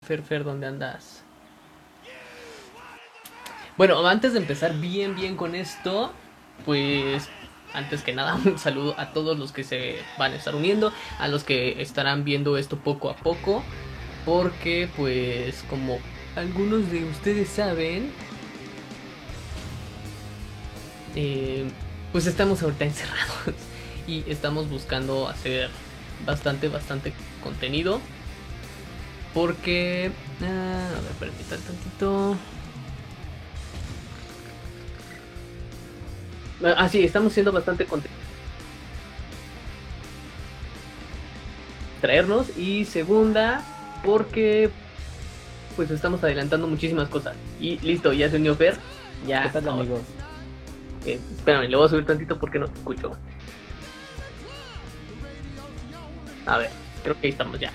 Fer, Fer, ¿dónde andas? Bueno, antes de empezar bien, bien con esto, pues antes que nada un saludo a todos los que se van a estar uniendo, a los que estarán viendo esto poco a poco, porque pues como algunos de ustedes saben, eh, pues estamos ahorita encerrados y estamos buscando hacer bastante, bastante contenido. Porque... Ah, a ver, permítanme tantito. Ah, sí, estamos haciendo bastante contenido. Traernos. Y segunda, porque pues estamos adelantando muchísimas cosas. Y listo, ya se unió Fer. Ya. ¿Qué tal, amigos? Eh, espérame, le voy a subir tantito porque no te escucho. A ver, creo que ahí estamos ya.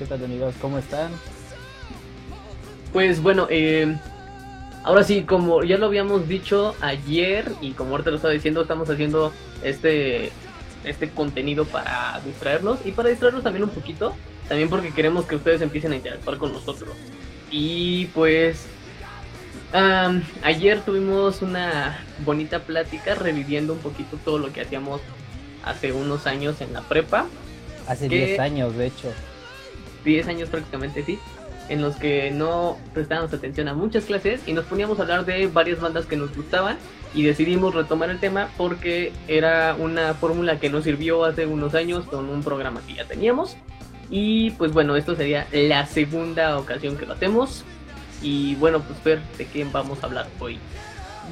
¿Qué tal, amigos? ¿Cómo están? Pues bueno, eh, ahora sí, como ya lo habíamos dicho ayer y como ahorita lo estaba diciendo, estamos haciendo este, este contenido para distraernos y para distraernos también un poquito, también porque queremos que ustedes empiecen a interactuar con nosotros. Y pues ayer tuvimos una bonita plática reviviendo un poquito todo lo que hacíamos hace unos años en la prepa. Hace ¿Qué? 10 años, de hecho. 10 años prácticamente, sí, en los que no prestábamos atención a muchas clases y nos poníamos a hablar de varias bandas que nos gustaban y decidimos retomar el tema porque era una fórmula que nos sirvió hace unos años con un programa que ya teníamos y pues bueno, esto sería la segunda ocasión que lo hacemos y bueno, pues ver de qué vamos a hablar hoy.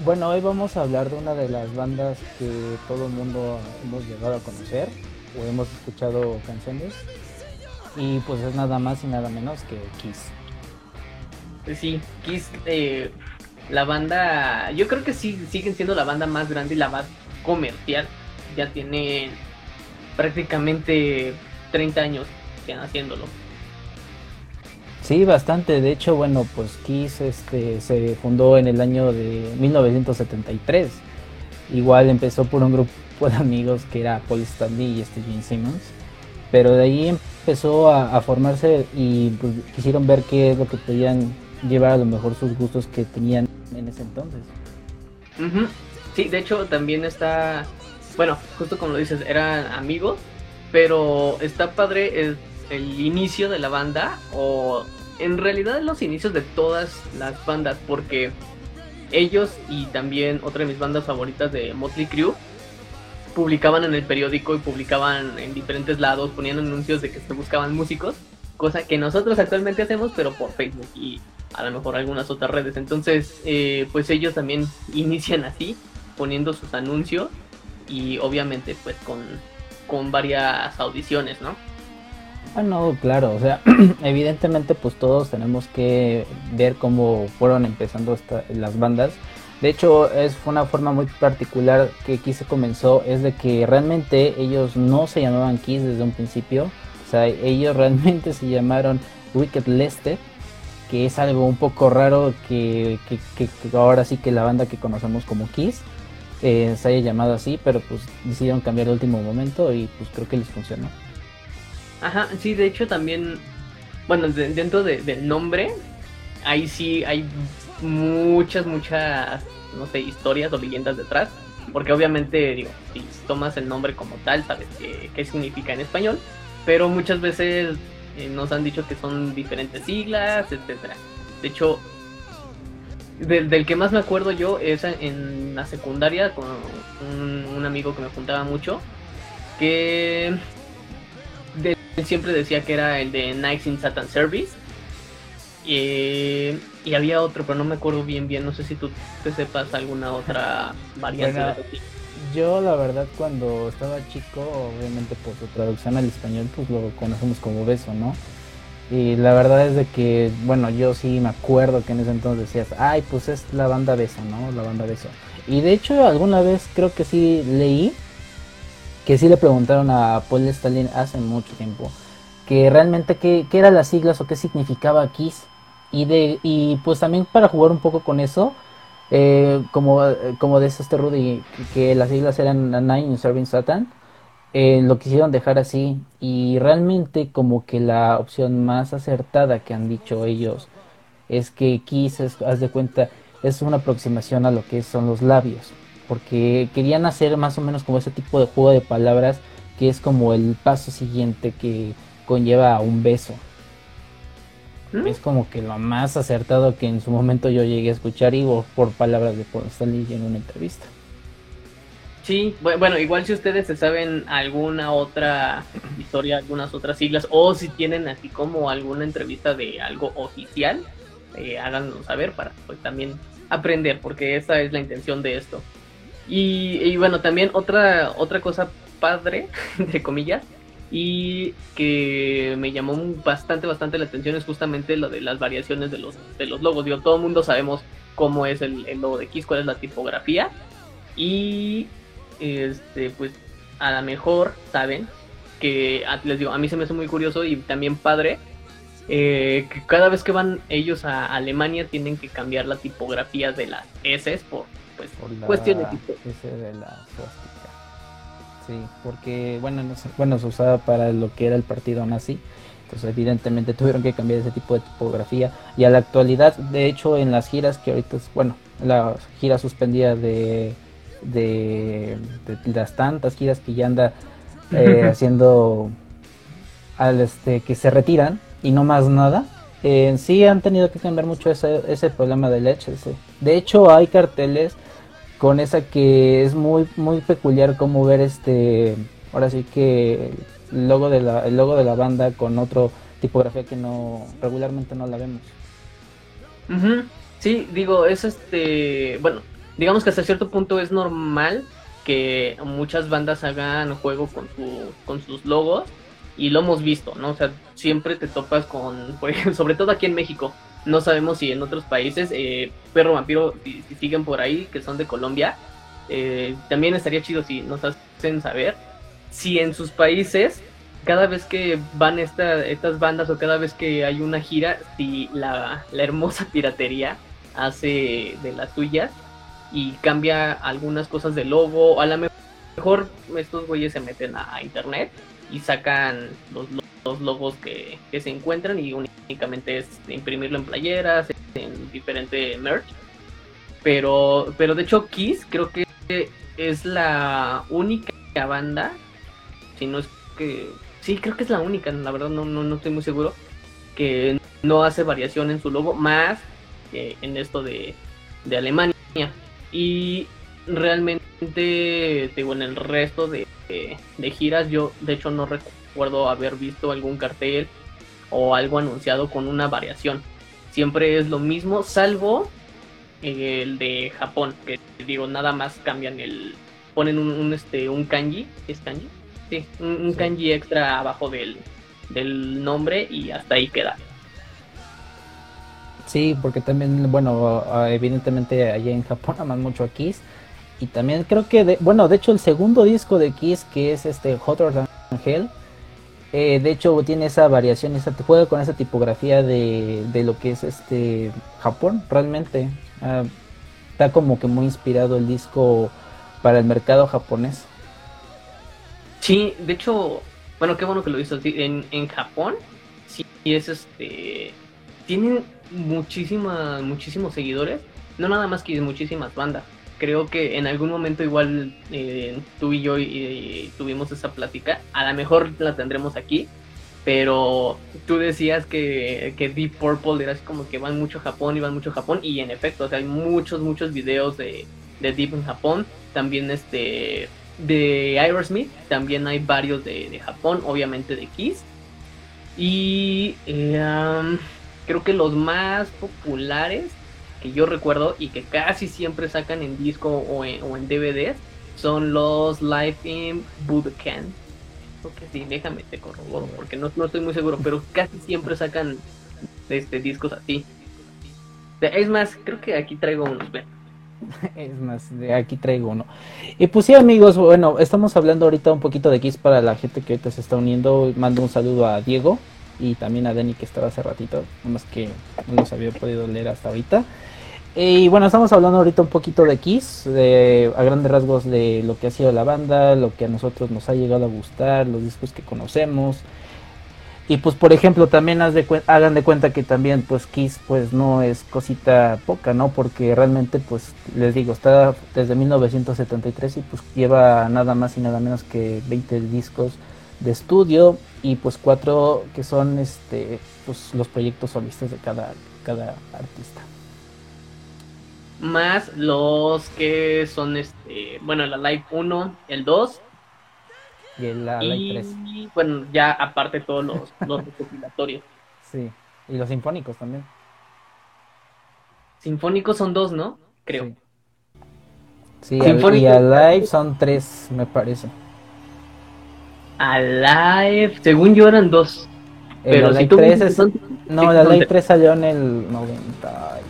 Bueno, hoy vamos a hablar de una de las bandas que todo el mundo hemos llegado a conocer o hemos escuchado canciones. Y pues es nada más y nada menos que Kiss. Pues sí, Kiss, eh, la banda, yo creo que sí siguen siendo la banda más grande y la más comercial. Ya tienen prácticamente 30 años que haciéndolo. Sí, bastante. De hecho, bueno, pues Kiss este, se fundó en el año de 1973. Igual empezó por un grupo de amigos que era Paul Stanley y este Gene Simmons. Pero de ahí empezó a, formarse y pues, quisieron ver qué es lo que podían llevar a lo mejor sus gustos que tenían en ese entonces. Ujú. Sí, de hecho también está, bueno, justo como lo dices, eran amigos, pero está padre el, el inicio de la banda o en realidad los inicios de todas las bandas porque ellos y también otra de mis bandas favoritas de Motley Crue publicaban en el periódico y publicaban en diferentes lados, ponían anuncios de que se buscaban músicos, cosa que nosotros actualmente hacemos, pero por Facebook y a lo mejor algunas otras redes. Entonces, eh, pues ellos también inician así, poniendo sus anuncios y obviamente pues con, con varias audiciones, ¿no? Ah, no, claro, o sea, evidentemente pues todos tenemos que ver cómo fueron empezando esta- las bandas. De hecho, es una forma muy particular que Kiss se comenzó, es de que realmente ellos no se llamaban Kiss desde un principio, o sea, ellos realmente se llamaron Wicked Lester, que es algo un poco raro que, que- que- ahora sí que la banda que conocemos como Kiss eh, se haya llamado así, pero pues decidieron cambiar de último momento y pues creo que les funcionó. Ajá, sí, de hecho también, bueno, de- dentro de- del nombre, ahí sí hay muchas, muchas, no sé, historias o leyendas detrás, porque obviamente, digo, si tomas el nombre como tal, sabes qué, qué significa en español, pero muchas veces eh, nos han dicho que son diferentes siglas, etcétera. De hecho, del, que más me acuerdo yo es en- la secundaria con un, amigo que me juntaba mucho, que siempre decía que era el de Nights in Satan Service. Y, y había otro, pero no me acuerdo bien bien. No sé si tú te sepas alguna otra variante Bueno, de. Yo la verdad cuando estaba chico, obviamente por su traducción al español, pues lo conocemos como beso, ¿no? Y la verdad es de que, bueno, yo sí me acuerdo que en ese entonces decías, ay, pues es la banda beso, ¿no? La banda beso. Y de hecho alguna vez creo que sí leí que sí le preguntaron a Paul Stalin hace mucho tiempo que realmente qué, qué eran las siglas o qué significaba Kiss. Y, de, y pues también para jugar un poco con eso, eh, como, como dice este Rudy, que las siglas eran A Nine in Serving Satan, eh, lo quisieron dejar así y realmente como que la opción más acertada que han dicho ellos es que Kiss, haz de cuenta, es una aproximación a lo que son los labios, porque querían hacer más o menos como ese tipo de juego de palabras que es como el paso siguiente que conlleva un beso. ¿Mm? Es como que lo más acertado que en su momento yo llegué a escuchar y por palabras de Paul Stanley en una entrevista. Sí, bueno, igual si ustedes se saben alguna otra historia, algunas otras siglas, o si tienen así como alguna entrevista de algo oficial, eh, háganlo saber para pues también aprender, porque esa es la intención de esto. Y, bueno, también otra, otra cosa padre, entre comillas, y que me llamó bastante, bastante la atención es justamente lo de las variaciones de los, de los logos. Digo, todo el mundo sabemos cómo es el, el logo de X, cuál es la tipografía. Y este, pues a lo mejor saben que, les digo, a mí se me hace muy curioso y también padre eh, que cada vez que van ellos a Alemania tienen que cambiar la tipografía de las S por, pues, cuestión de tipo. de la Sí, porque, bueno, no bueno, se usaba para lo que era el partido nazi. Entonces, evidentemente tuvieron que cambiar ese tipo de tipografía. Y a la actualidad, de hecho, en las giras que ahorita es, bueno, la gira suspendida de de, las tantas giras que ya anda eh, haciendo al este que se retiran y no más nada. Eh, sí han tenido que cambiar mucho ese, ese problema de leche. De hecho hay carteles con esa que es muy muy peculiar como ver este ahora sí que el logo de la el logo de la banda con otro tipografía que no regularmente no la vemos. Sí, digo, es este, bueno, digamos que hasta cierto punto es normal que muchas bandas hagan juego con, su, con sus logos y lo hemos visto, ¿no? O sea, siempre te topas con, sobre todo aquí en México, no sabemos si en otros países, eh, Perro Vampiro, si, siguen por ahí, que son de Colombia, eh, también estaría chido si nos hacen saber si en sus países, cada vez que van esta, estas bandas o cada vez que hay una gira, si la, hermosa piratería hace de las suyas y cambia algunas cosas del logo. A lo mejor estos güeyes se meten a, internet y sacan los, los logos que, se encuentran y únicamente es imprimirlo en playeras, en diferente merch. Pero, pero de hecho Kiss creo que es la única banda, si no es que... Sí, creo que es la única, la verdad no, no, no estoy muy seguro, que no hace variación en su logo, más en esto de, de Alemania. Y realmente, digo, en el resto de, giras, yo de hecho no recuerdo haber visto algún cartel o algo anunciado con una variación. Siempre es lo mismo, salvo el de Japón, que digo, nada más cambian el. ponen un, este, un kanji, ¿es kanji? Sí, un, kanji extra abajo del, del nombre y hasta ahí queda. Sí, porque también, bueno, evidentemente allá en Japón aman mucho a Kiss. Y también creo que, de, bueno, de hecho el segundo disco de Kiss, que es este Hotter Than Hell, eh, de hecho tiene esa variación, esa, juega con esa tipografía de, de lo que es este Japón, realmente. Ah, está como que muy inspirado el disco para el mercado japonés. Sí, de hecho, bueno, qué bueno que lo hizo. En, en Japón, sí es este. Tienen muchísimas, muchísimos seguidores. No nada más que muchísimas bandas. Creo que en algún momento igual eh, tú y yo tuvimos esa plática. A lo mejor la tendremos aquí. Pero tú decías que, que, Deep Purple era así como que van mucho a Japón y van mucho a Japón. Y en efecto, hay muchos, muchos videos de, de Deep en Japón. También este de Aerosmith. También hay varios de, Japón, obviamente de Kiss. Y eh, creo que los más populares que yo recuerdo y que casi siempre sacan en disco o en, o DVDs son los Life in. Creo que sí, déjame te corroboro porque no, estoy muy seguro, pero casi siempre sacan este, discos así. Es más, creo que aquí traigo unos, Es más, de aquí traigo uno. Y pues sí, amigos, bueno, estamos hablando ahorita un poquito de Kiss para la gente que ahorita se está uniendo. Mando un saludo a Diego, y también a Dani que estaba hace ratito, más que no los había podido leer hasta ahorita. Y bueno, estamos hablando ahorita un poquito de Kiss, a grandes rasgos de lo que ha sido la banda, lo que a nosotros nos ha llegado a gustar, los discos que conocemos. Y pues por ejemplo también hagan de cuenta que también pues Kiss pues no es cosita poca, ¿no? Porque realmente pues les digo, está desde 1973 y pues lleva nada más y nada menos que 20 discos de estudio y pues cuatro que son este pues los proyectos solistas de cada, cada artista. Más los que son este, bueno, la Live 1, el 2 y la y, 3. bueno, ya aparte todos los, los recopilatorios. Sí, y los sinfónicos también. Sinfónicos son dos, ¿no? Creo. Sí, y Alive son tres, me parece. Alive, según yo eran dos. pero si tú 3 es... No, la Live 3 salió en el 90.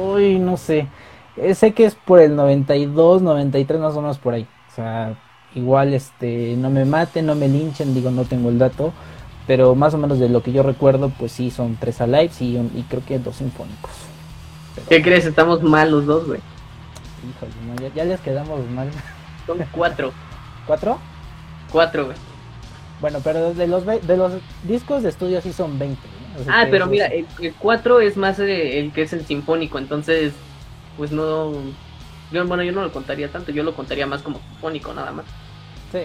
Uy, no sé. Eh, sé que es por el 92, 93, más o menos por ahí. O sea, igual este no me maten, no me linchen, digo, no tengo el dato, pero más o menos de lo que yo recuerdo, pues sí, son tres alive y, y creo que dos sinfónicos. ¿Qué crees? Estamos mal los dos, güey. Híjole, ya, les quedamos mal. Son cuatro. ¿Cuatro? Cuatro, güey. Bueno, pero de los, de los discos de estudio sí son 20. Ah, pero mira, el, cuatro es más el que es el sinfónico, entonces, pues no, yo, bueno, yo no lo contaría tanto, yo lo contaría más como sinfónico nada más. Sí.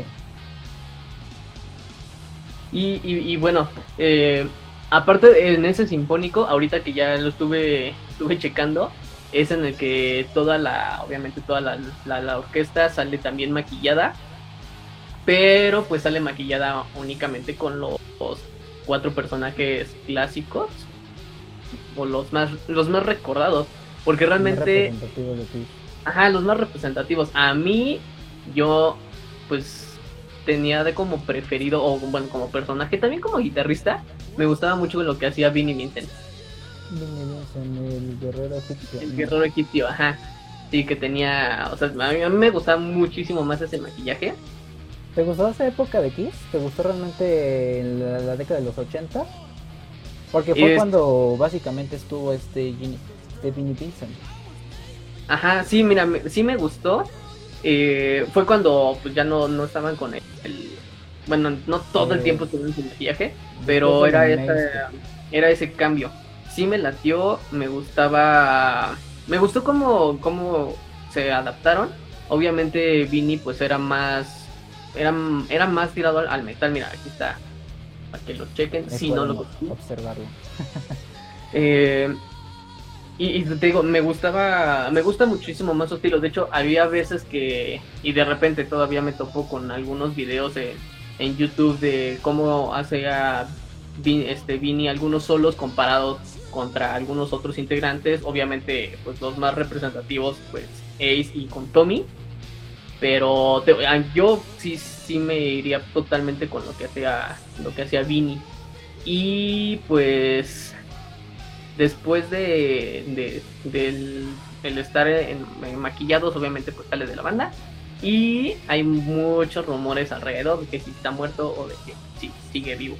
Y, y, bueno, eh, aparte en ese sinfónico, ahorita que ya lo estuve, estuve checando, es en el que toda la, obviamente toda la, la, orquesta sale también maquillada, pero pues sale maquillada únicamente con los, cuatro personajes clásicos o los más, los más recordados, porque realmente... Ajá, los más representativos. A mí, yo, pues, tenía de como preferido, o bueno, como personaje, también como guitarrista, me gustaba mucho lo que hacía Vinnie Vincent. el guerrero egipcio. El guerrero egipcio, ajá. Sí, que tenía, o sea, a mí, me gustaba muchísimo más ese maquillaje. ¿Te gustó esa época de Kiss? ¿Te gustó realmente la, década de los 80? Porque fue cuando básicamente estuvo este, este Vinnie Vincent. Ajá, sí, mira, sí me gustó. Eh, fue cuando pues ya no, no estaban con el, bueno, no todo el tiempo estuvieron sin maquillaje, pero era ese, era ese cambio. Sí me latió, me gustaba, me gustó cómo, cómo se adaptaron. Obviamente Vini pues era más, era, era más tirado al, metal. Mira, aquí está, para que lo chequen, si no lo observarlo. eh, y, te digo, me gustaba, me gusta muchísimo más su estilo. De hecho, había veces que, y de repente todavía me topó con algunos videos en YouTube de cómo hace a este, Vini algunos solos comparados contra algunos otros integrantes. Obviamente, pues los más representativos, pues Ace y con Tommy. Pero yo sí, sí me iría totalmente con lo que hacía, lo que hacía Vini. Y pues después de, del el estar en, maquillados, obviamente pues sale de la banda. Y hay muchos rumores alrededor de que si está muerto o de que sí, sigue vivo.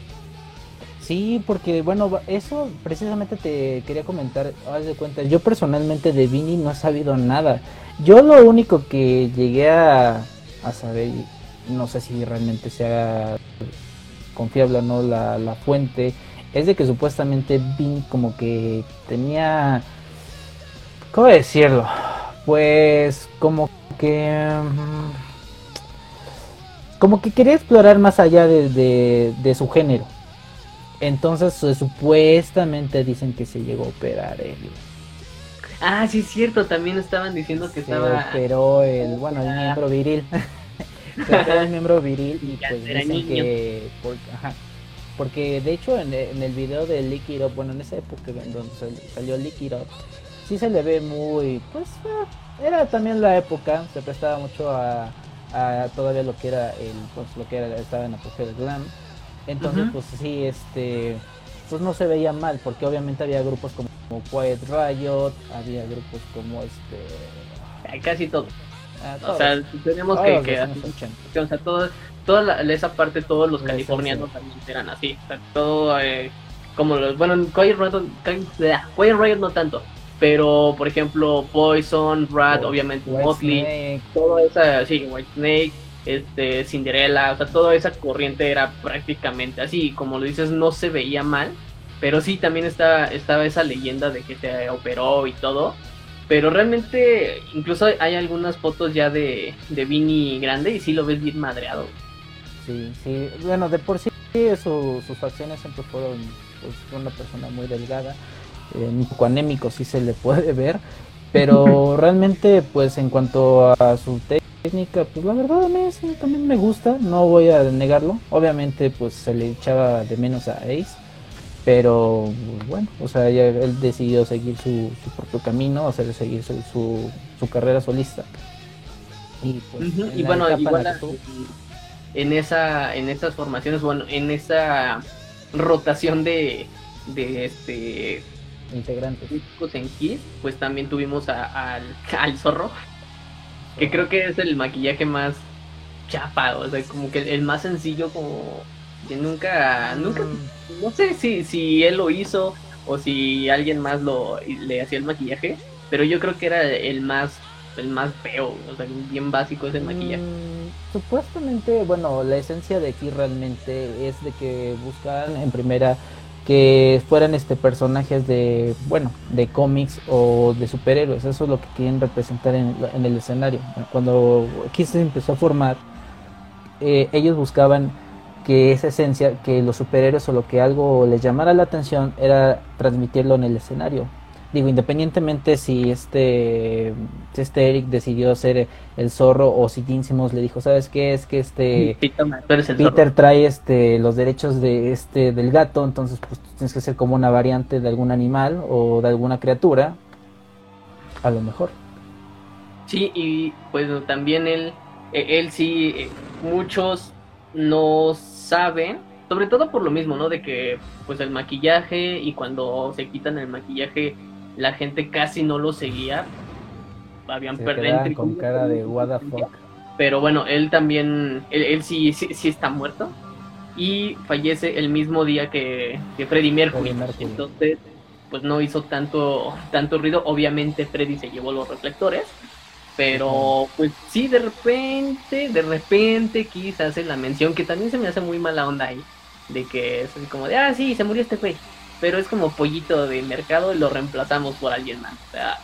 Sí, porque bueno, eso precisamente te quería comentar, haz de cuenta, yo personalmente de Vini no he sabido nada. Yo lo único que llegué a, a saber, no sé si realmente sea confiable o no la, la fuente, es de que supuestamente Vin como que tenía... ¿Cómo decirlo? Pues como que... Mm, como que quería explorar más allá de, su género. Entonces supuestamente dicen que se llegó a operar él. Ah, sí es cierto, también estaban diciendo que se estaba... operó el, bueno, el miembro viril. se operó el miembro viril y pues dicen que... ajá, porque de hecho en, el video de Lick It Up, bueno, en esa época donde salió Lick It Up, sí se le ve muy, pues eh, era también la época, se prestaba mucho a, todavía lo que era el, pues lo que era, estaba en la del glam. Entonces, pues sí, este, pues no se veía mal, porque obviamente había grupos como, Quiet Riot, había grupos como este... Casi todo. Ah, o sea, tenemos que, que o sea, todo, toda esa parte, todos los californianos también eran así. todo, eh, como los, bueno, Quiet Riot, Quiet Riot no tanto, pero por ejemplo Poison, Rat, obviamente Motley, toda esa, sí, White Snake, este, Cinderella, o sea, toda esa corriente era prácticamente así, como lo dices, no se veía mal, pero sí también está, estaba esa leyenda de que se operó y todo, pero realmente incluso hay algunas fotos ya de, de Vini grande y sí lo ves bien madreado. Sí, sí, bueno, de por sí sus facciones siempre fueron pues, una persona muy delgada, eh, un poco anémico sí se le puede ver, pero realmente pues en cuanto a su técnica, pues la verdad a mí sí, también me gusta, no voy a negarlo, obviamente pues se le echaba de menos a Ace, pero bueno, o sea, él decidió seguir su, propio camino, hacer seguir su, su, carrera solista. Y, pues, bueno, igual en esa en esas formaciones, bueno, en esa rotación de, de este integrantes. En Kiss, pues también tuvimos al, al zorro, que creo que es el maquillaje más chapado, o sea, como que el más sencillo, como que nunca, nunca, mm. no sé si, si él lo hizo o si alguien más lo le hacía el maquillaje, pero yo creo que era el más el más feo, o sea, bien básico ese maquillaje. Mm, supuestamente, bueno, la esencia de aquí realmente es de que buscan en primera que fueran este personajes de bueno de cómics o de superhéroes. Eso es lo que quieren representar en, el escenario. Cuando Kiss se empezó a formar eh, ellos buscaban que esa esencia que los superhéroes o lo que algo les llamara la atención era transmitirlo en el escenario digo, independientemente si este, este Eric decidió ser el zorro o si Gene le dijo, ¿sabes qué? Es que este Peter, trae este los derechos de este del gato, entonces pues tienes que ser como una variante de algún animal o de alguna criatura, a lo mejor. Sí, y pues también él, e, él sí, eh, muchos no saben, sobre todo por lo mismo, ¿no? De que pues el maquillaje y cuando se quitan el maquillaje la gente casi no lo seguía. Habían perdido con cara de what Pero bueno, él también, él, sí, sí, está muerto. Y fallece el mismo día que, que Freddie Mercury. Entonces, pues no hizo tanto, tanto ruido. Obviamente Freddy se llevó los reflectores. Pero pues sí, de repente, de repente quizás hace la mención que también se me hace muy mala onda ahí. De que es así como de, ah, sí, se murió este güey pero es como pollito de mercado y lo reemplazamos por alguien más. O sea,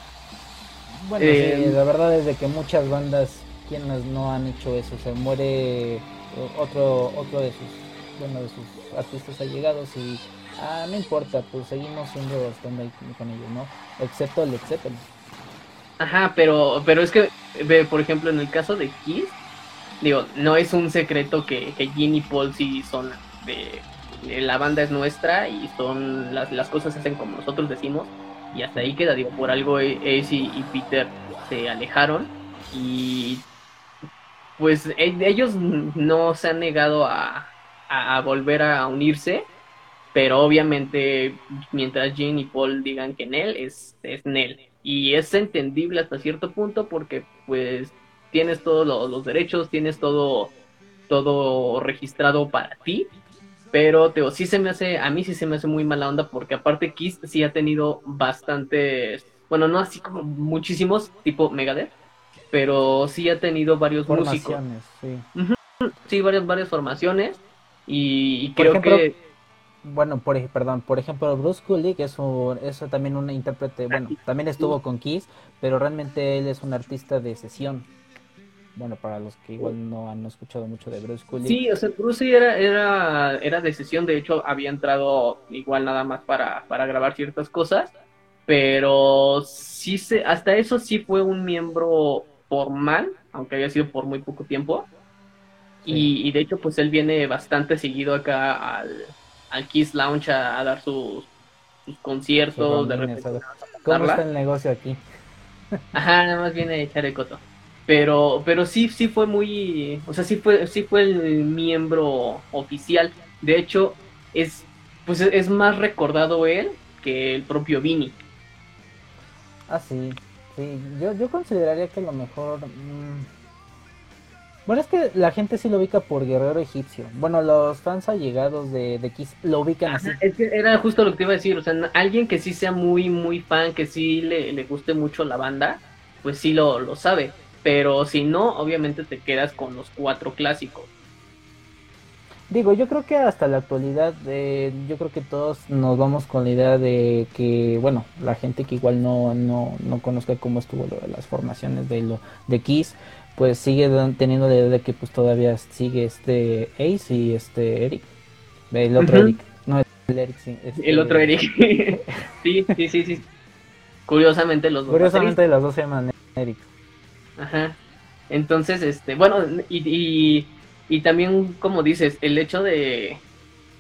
bueno, eh, la verdad es de que muchas bandas quienes no han hecho eso, se muere otro otro de sus bueno de sus artistas allegados y ah, no importa, pues seguimos siendo ahí con ellos, ¿no? Excepto el etcétera. Ajá, pero pero es que por ejemplo en el caso de Kiss, digo, no es un secreto que, que Gene y Paul sí son de eh, la banda es nuestra y son las, las cosas se hacen como nosotros decimos. Y hasta ahí queda, digo, por algo e, Ace y Peter se alejaron y pues e, ellos no se han negado a, a, volver a unirse, pero obviamente mientras Jean y Paul digan que Nell es, es Nell y es entendible hasta cierto punto porque pues tienes todos los derechos, tienes todo todo registrado para ti pero teo, sí se me hace, a mí sí se me hace muy mala onda porque aparte Kiss sí ha tenido bastantes, bueno, no así como muchísimos, tipo Megadeth, pero sí ha tenido varios músicos. Sí. sí, varias, varias formaciones y, creo que... Bueno, por, perdón, por ejemplo, Bruce Kulick es, un, es también un intérprete, bueno, también estuvo con Kiss, pero realmente él es un artista de sesión bueno, para los que igual no han escuchado mucho de Bruce Kulick. Sí, o sea, Bruce era, era, era de sesión, de hecho había entrado igual nada más para, para grabar ciertas cosas, pero sí se, hasta eso sí fue un miembro formal, aunque haya sido por muy poco tiempo. Y, de hecho, pues él viene bastante seguido acá al, al Kiss Lounge a, dar sus, conciertos. de repente, ¿Cómo está el negocio aquí? Ajá, nada más viene a echar el coto. Pero, pero sí, sí fue muy, o sea, sí fue, sí fue el miembro oficial. De hecho, es, pues es más recordado él que el propio Vini. Ah, sí, sí. Yo, yo consideraría que a lo mejor, mm, Bueno, es que la gente sí lo ubica por Guerrero Egipcio. Bueno, los fans allegados de, de Kiss lo ubican así. Es que era justo lo que te iba a decir, o sea, alguien que sí sea muy, muy fan, que sí le, le guste mucho la banda, pues sí lo, lo sabe. Pero si no, obviamente te quedas con los cuatro clásicos. Digo, yo creo que hasta la actualidad, eh, yo creo que todos nos vamos con la idea de que, bueno, la gente que igual no, no, no conozca cómo estuvo lo de las formaciones de, lo, de Kiss, pues sigue teniendo la idea de que pues todavía sigue este Ace y este Eric. El otro Eric. No, el Eric, sí. Este el otro Eric. sí, sí, sí, sí. Curiosamente los dos. Curiosamente los dos se llaman Eric. Ajá. Entonces, este, bueno, y, y, también, como dices, el hecho de,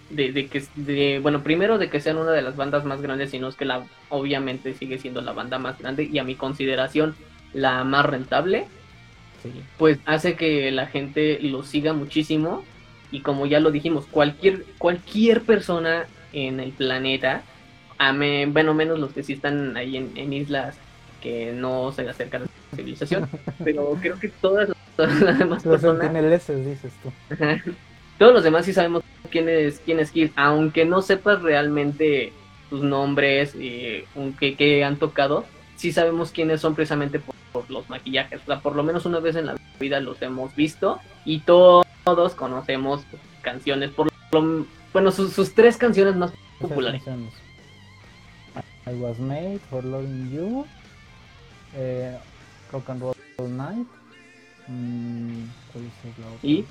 de, que, de, bueno, primero de que sean una de las bandas más grandes, sino es que la, obviamente sigue siendo la banda más grande y a mi consideración la más rentable, pues hace que la gente lo siga muchísimo y como ya lo dijimos, cualquier, cualquier persona en el planeta, a bueno, menos los que sí están ahí en, en islas que no se acercan a la civilización, pero creo que todas, las demás los personas... dices tú. todos los demás sí sabemos quién es, quién es Kiss, aunque no sepas realmente sus nombres y qué, han tocado, sí sabemos quiénes son precisamente por, los maquillajes. O sea, por lo menos una vez en la vida los hemos visto y todos conocemos canciones, por lo, bueno, sus, sus tres canciones más populares. I was made for loving you eh, Rock and Roll Night. Mm, ¿Y?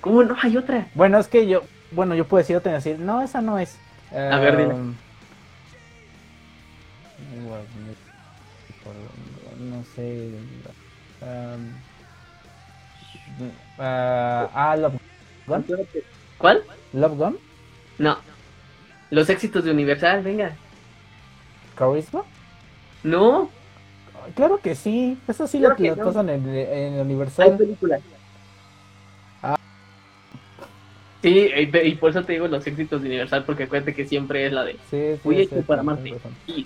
¿Cómo no hay otra? Bueno, es que yo, bueno, yo puedo decir otra decir, no, esa no es. A ver, dime. Um, no sé. Um, uh, ah, Love Gun. ¿Cuál? Love Gun. No. Los éxitos de Universal, venga. ¿Carisma? No. Claro que sí, eso sí lo, que pasan en, en Universal. Hay películas. Ah. Sí, y, por eso te digo los éxitos de Universal, porque acuérdate que siempre es la de sí, sí, para Marte.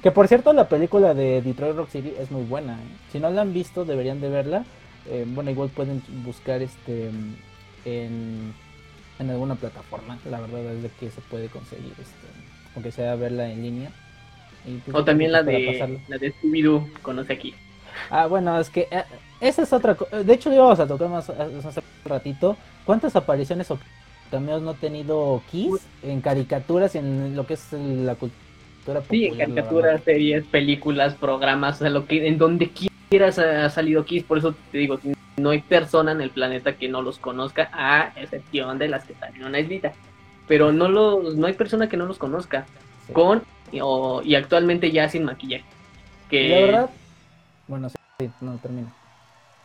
Que por cierto, la película de Detroit Rock City es muy buena. ¿eh? Si no la han visto, deberían de verla. Eh, bueno, igual pueden buscar este en, en alguna plataforma. La verdad es de que se puede conseguir, este, aunque sea verla en línea. Pues, o también la de, la de Scooby-Doo, conoce aquí. Ah, bueno, es que eh, esa es otra cosa. De hecho, íbamos a tocar más hace un ratito. ¿Cuántas apariciones o cameos no ha tenido Kiss en caricaturas y en lo que es la cultura popular? Sí, en caricaturas, series, películas, programas, o sea, lo que, en donde quieras ha salido Kiss. Por eso te digo, no hay persona en el planeta que no los conozca, a excepción de las que están en una islita. Pero no, los, no hay persona que no los conozca. Con y, actualmente ya sin maquillaje. Que... La verdad, bueno, sí, no, termino.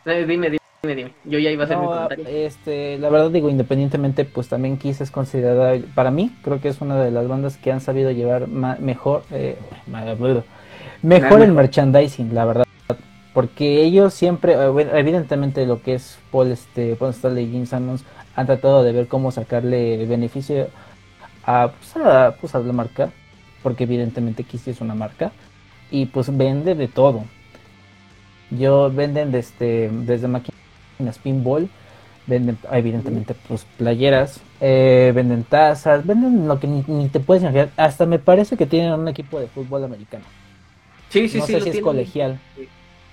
Eh, dime, dime, dime, yo ya iba a hacer mi comentario. Este, la verdad digo, independientemente, pues también Kiss es considerada, para mí, creo que es una de las bandas que han sabido llevar mejor, eh, mejor el merchandising, la verdad. Porque ellos siempre, eh, evidentemente lo que es Paul, este, Paul Stanley y Jim Sammons han tratado de ver cómo sacarle beneficio a, pues, a, pues, a la marca porque evidentemente Kiss es una marca y pues vende de todo. Yo venden desde, desde máquinas pinball, venden evidentemente pues playeras, eh, venden tazas, venden lo que ni, te puedes imaginar. Hasta me parece que tienen un equipo de fútbol americano. Sí, sí, no sí. sé si es colegial.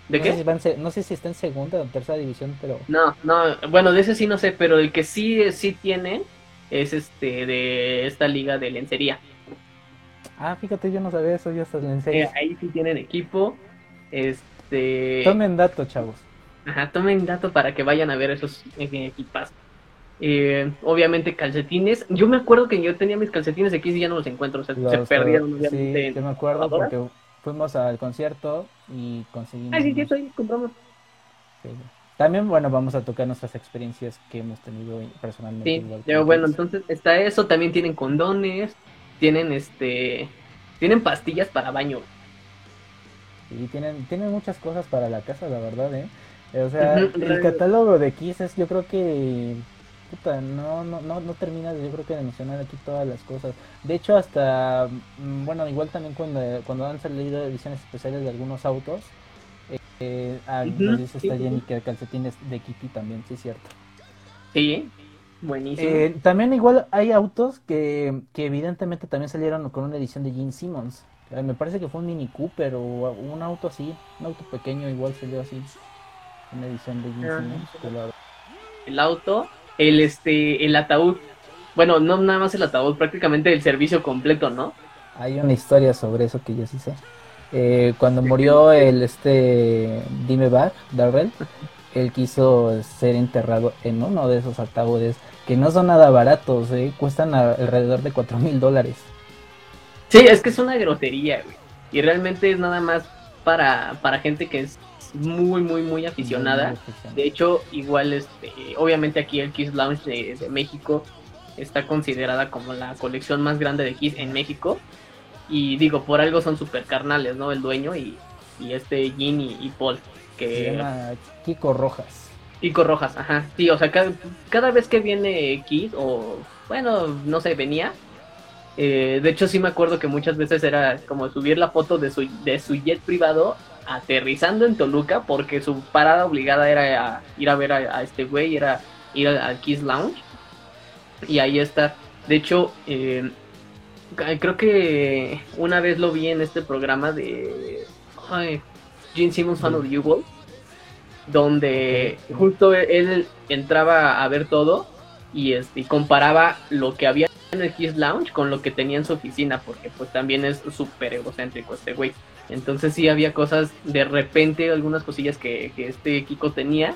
¿De no qué? Sé si no sé si está en segunda o tercera división, pero. No, no, bueno, de ese sí no sé, pero el que sí, sí tiene es este de esta liga de lencería. Ah, fíjate, yo no sabía eso, yo hasta le enseño. Eh, ahí sí tienen equipo. Este. Tomen dato, chavos. Ajá, tomen dato para que vayan a ver esos equipas. Eh, obviamente calcetines. Yo me acuerdo que yo tenía mis calcetines aquí y ya no los encuentro. O sea, se perdieron. Sí, yo me acuerdo porque fuimos al concierto y conseguimos. Ah, sí, sí, sí, compramos. También, bueno, vamos a tocar nuestras experiencias que hemos tenido personalmente. Sí, bueno, entonces está eso. También tienen condones tienen este tienen pastillas para baño. Y tienen, tienen muchas cosas para la casa, la verdad, ¿eh? O sea, el catálogo de Kisses, yo creo que puta, no, no, no, no termina yo creo que de mencionar aquí todas las cosas. De hecho, hasta, mm, bueno, igual también cuando, cuando han salido ediciones especiales de algunos autos, Eh, ah, nos dice esta Jenny que calcetines de Kitty también, sí es cierto. Sí, buenísimo. Eh, también igual hay autos que, que evidentemente también salieron con una edición de Gene Simmons. Eh, me parece que fue un Mini Cooper o un auto así, un auto pequeño igual salió así. Una edición de Gene ah, Simmons. El auto, el este, el ataúd. Bueno, no nada más el ataúd, prácticamente el servicio completo, ¿no? Hay una historia sobre eso que yo sí sé. Eh, cuando murió el este Dimebag, Darrell, él quiso ser enterrado en uno de esos ataúdes que no son nada baratos, ¿eh? cuestan alrededor de 4 mil dólares. Sí, es que es una grosería, güey. Y realmente es nada más para, para gente que es muy, muy, muy aficionada. De hecho, igual, este, obviamente aquí el Kiss Lounge de, México está considerada como la colección más grande de Kiss en México. Y digo, por algo son super carnales, ¿no? El dueño y, y este Jin y Paul. Se llama Kiko Rojas. Kiko Rojas, ajá. Sí, o sea, cada, vez que viene X, o bueno, no sé, venía. Eh, de hecho, sí me acuerdo que muchas veces era como subir la foto de su, de su jet privado aterrizando en Toluca, porque su parada obligada era ir a ver a, este güey, era ir al Kiss Lounge. Y ahí está. De hecho, eh, creo que una vez lo vi en este programa de. Ay, Gene Simmons Fan of You donde justo él entraba a ver todo y, este, comparaba lo que había en el Kiss Lounge con lo que tenía en su oficina, porque pues también es súper egocéntrico este güey. Entonces sí había cosas, de repente algunas cosillas que, este Kiko tenía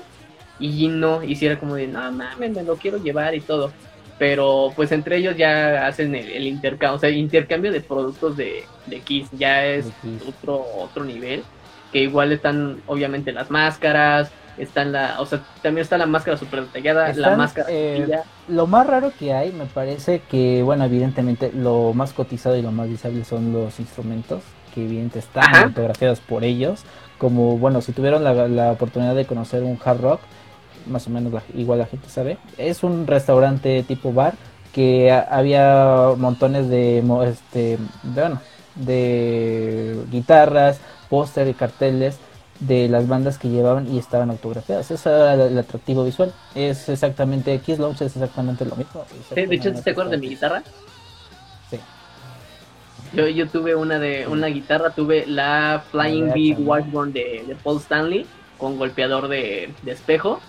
y no hiciera como de, no mames, me lo quiero llevar y todo. Pero pues entre ellos ya hacen el, intercambio, o sea, intercambio de productos de, de Kiss, ya es otro, otro nivel que igual están obviamente las máscaras, están la, o sea, también está la máscara super detallada, la máscara. Eh, lo más raro que hay, me parece que, bueno, evidentemente lo más cotizado y lo más visible son los instrumentos, que evidentemente están fotografiados por ellos, como, bueno, si tuvieron la, oportunidad de conocer un hard rock, más o menos igual la gente sabe, es un restaurante tipo bar que había montones de, este, de, bueno, de guitarras, póster y carteles de las bandas que llevaban y estaban autografiadas. Ese era el, atractivo visual. Es exactamente, Kiss Launch es exactamente lo mismo. de hecho, ¿te acuerdas de mi guitarra? Sí. Yo, yo tuve una de una guitarra, tuve la Flying Bee Washburn de, de, Paul Stanley con golpeador de, espejo,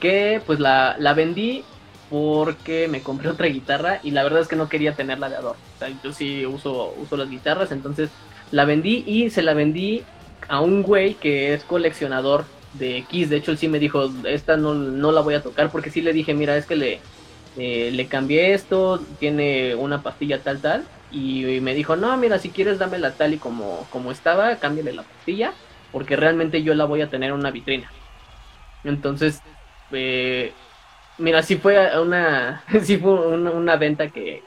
que pues la, la vendí porque me compré otra guitarra y la verdad es que no quería tenerla de adorno. yo sí uso, uso las guitarras, entonces la vendí y se la vendí a un güey que es coleccionador de Kiss. De hecho, él sí me dijo, esta no, no la voy a tocar porque sí le dije, mira, es que le, eh, le cambié esto, tiene una pastilla tal, tal. Y, me dijo, no, mira, si quieres dámela tal y como, como estaba, cámbiale la pastilla, porque realmente yo la voy a tener en una vitrina. Entonces, eh, mira, sí fue una, sí fue una, una, venta que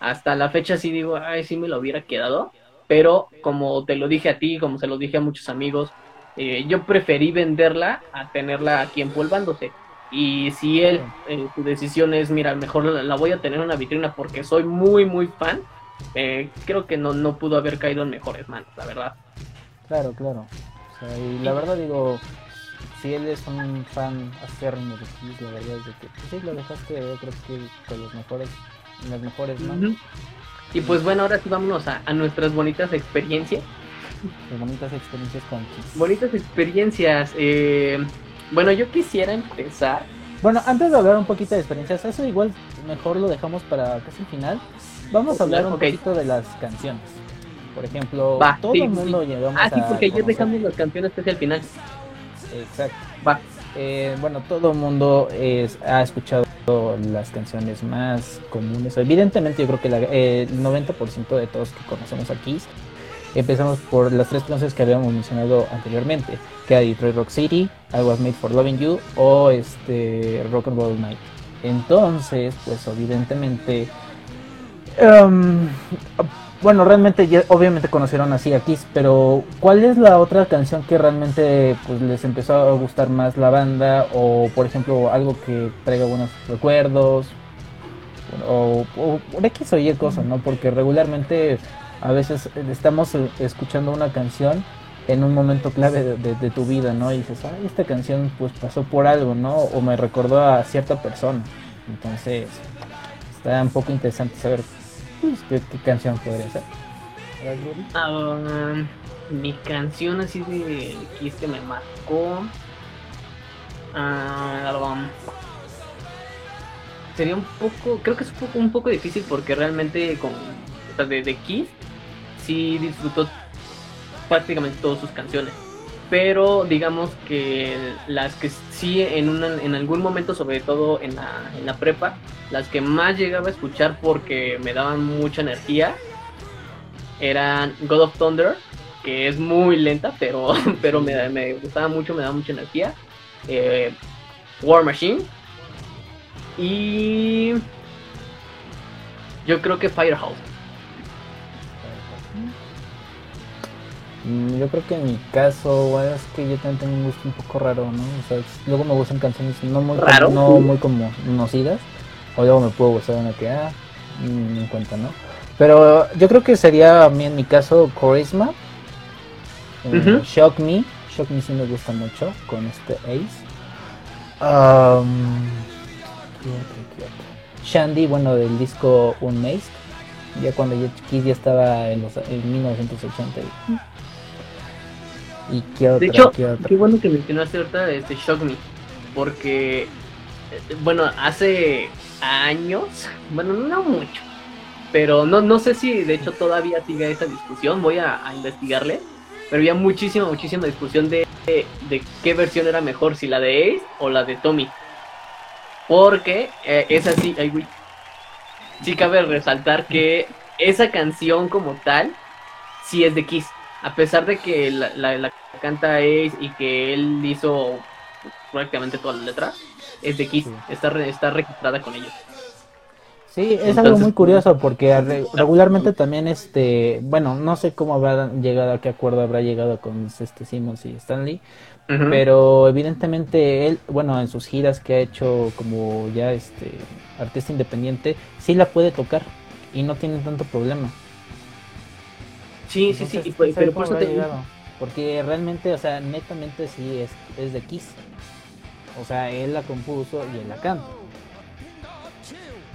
hasta la fecha sí digo, ay, sí me lo hubiera quedado pero como te lo dije a ti, como se lo dije a muchos amigos, eh, yo preferí venderla a tenerla aquí empolvándose. Y si él, eh, su decisión es, mira, mejor la, voy a tener en una vitrina porque soy muy, muy fan, eh, creo que no, no pudo haber caído en mejores manos, la verdad. Claro, claro. y la verdad digo, si él es un fan acérrimo de ti, la verdad es que pues sí, lo dejaste, yo creo que con los mejores, las mejores manos. Y pues bueno, ahora sí vámonos a, nuestras bonitas experiencias. bonitas experiencias con Bonitas experiencias. Eh, bueno, yo quisiera empezar. Bueno, antes de hablar un poquito de experiencias, eso igual mejor lo dejamos para casi el final. Vamos a hablar un poquito de las canciones. Por ejemplo, todo el mundo sí. Ah, sí, porque ya dejamos las canciones casi al final. Exacto. Va. Eh, bueno, todo el mundo ha escuchado las canciones más comunes. Evidentemente yo creo que el 90% de todos que conocemos aquí empezamos por las tres canciones que habíamos mencionado anteriormente, que era Detroit Rock City, I Was Made for Loving You o este Rock and Roll Night. Entonces, pues evidentemente um, bueno, realmente ya, obviamente conocieron así a Kiss, pero ¿cuál es la otra canción que realmente pues, les empezó a gustar más la banda? O por ejemplo, algo que traiga buenos recuerdos, o, o, X o Y cosas, ¿no? Porque regularmente a veces estamos escuchando una canción en un momento clave de, tu vida, ¿no? Y dices, ay, esta canción pues pasó por algo, ¿no? O me recordó a cierta persona. Entonces, está un poco interesante saber pues, qué, canción podría ser. Ah, mi canción así de Kiss que me marcó. Uh, sería un poco, creo que es un poco, un poco difícil porque realmente con de, de Kiss sí disfrutó prácticamente todas sus canciones. Pero digamos que las que sí en, una, en algún momento, sobre todo en la, en la prepa, las que más llegaba a escuchar porque me daban mucha energía eran God of Thunder, que es muy lenta, pero, pero me, me gustaba mucho, me daba mucha energía. Eh, War Machine. Y yo creo que Firehouse. Yo creo que en mi caso, es que yo también tengo un gusto un poco raro, ¿no? O sea, luego me gustan canciones no muy, no muy como conocidas, o luego me puedo gustar una que, ah, en cuenta, ¿no? Pero yo creo que sería a mí en mi caso Charisma, eh, Shock Me, Shock Me sí me gusta mucho con este Ace. Um, Shandy, bueno, del disco Unmazed, ya cuando Kiss ya estaba en, los, en 1980. ¿Y qué otra? De hecho, qué, bueno que mencionaste ahorita este Shock Me, porque, eh, bueno, hace años, bueno, no mucho, pero no, no sé si de hecho todavía sigue esa discusión, voy a, investigarle, pero había muchísima, muchísima discusión de, de, qué versión era mejor, si la de Ace o la de Tommy. Porque eh, es así, sí cabe resaltar que esa canción como tal, sí es de Kiss a pesar de que la, canta Ace y que él hizo prácticamente toda la letra, es de Kiss, está, está registrada con ellos. Sí, es algo muy curioso porque regularmente también este, bueno, no sé cómo habrá llegado, a qué acuerdo habrá llegado con este Simmons y Stanley, pero evidentemente él, bueno, en sus giras que ha hecho como ya este artista independiente, sí la puede tocar y no tiene tanto problema. Sí, sí, sí, pero por eso te Porque realmente, o sea, netamente sí es, es de Kiss. O sea, él la compuso y él la canta.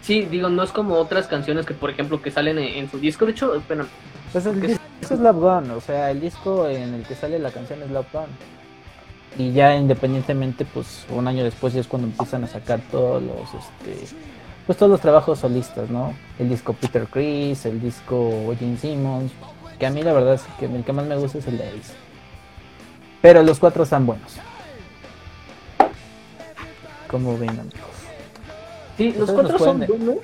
Sí, digo, no es como otras canciones que, por ejemplo, que salen en, su disco. De hecho, bueno. Pues el disco es Love Gone, o sea, el disco en el que sale la canción es Love Gone. Y ya independientemente, pues un año después ya es cuando empiezan a sacar todos los, este, pues todos los trabajos solistas, ¿no? El disco Peter Chris, el disco Gene Simmons, que a mí la verdad es que el que más me gusta es el de Ace. Pero los cuatro están buenos. Como ven, amigos. Sí, los cuatro son buenos.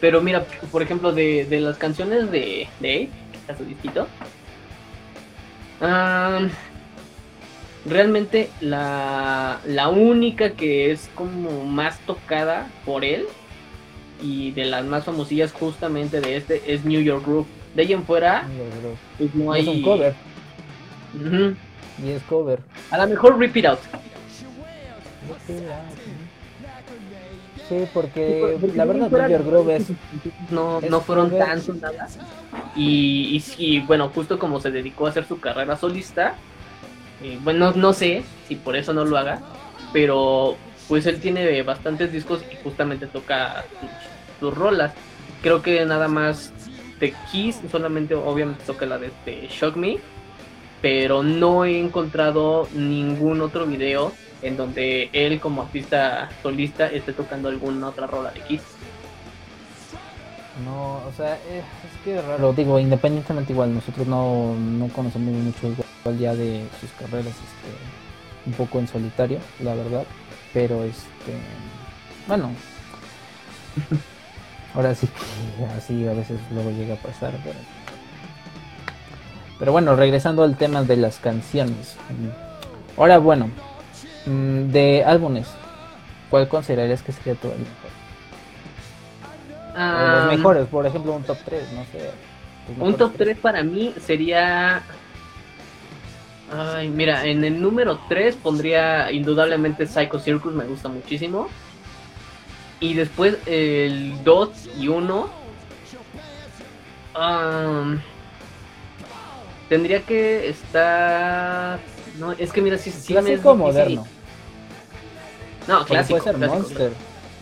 Pero mira, por ejemplo, de, de las canciones de, de Ace, que está su disquito. realmente la, la única que es como más tocada por él y de las más famosillas justamente de este es New York Groove. De ahí en fuera, pues no hay. Es un cover. Y es cover. A lo mejor Rip It Out. Sí, porque, la verdad York Groove es, no, no fueron tan sonadas. Y, y, bueno, justo como se dedicó a hacer su carrera solista, eh, bueno, no sé si por eso no lo haga, pero pues él tiene bastantes discos y justamente toca sus rolas. Creo que nada más de Kiss, solamente obviamente toca la de este Shock Me, pero no he encontrado ningún otro video en donde él como artista solista esté tocando alguna otra rola de Kiss. No, o sea, es, que es raro, digo, independientemente igual, nosotros no, no conocemos mucho igual ya de sus carreras, este, un poco en solitario, la verdad, pero este, bueno, Ahora sí que así a veces luego llega a pasar. Pero, bueno, regresando al tema de las canciones. Ahora bueno, mm, de álbumes, ¿cuál considerarías que sería tu mejor? los mejores, por ejemplo, un top 3, no sé. Un top 3 para mí sería... Ay, mira, en el número 3 pondría indudablemente Psycho Circus, me gusta muchísimo. Y después el 2 y 1. tendría que estar. No, es que mira, si sí clásico o moderno. No, clásico. Puede ser Monster.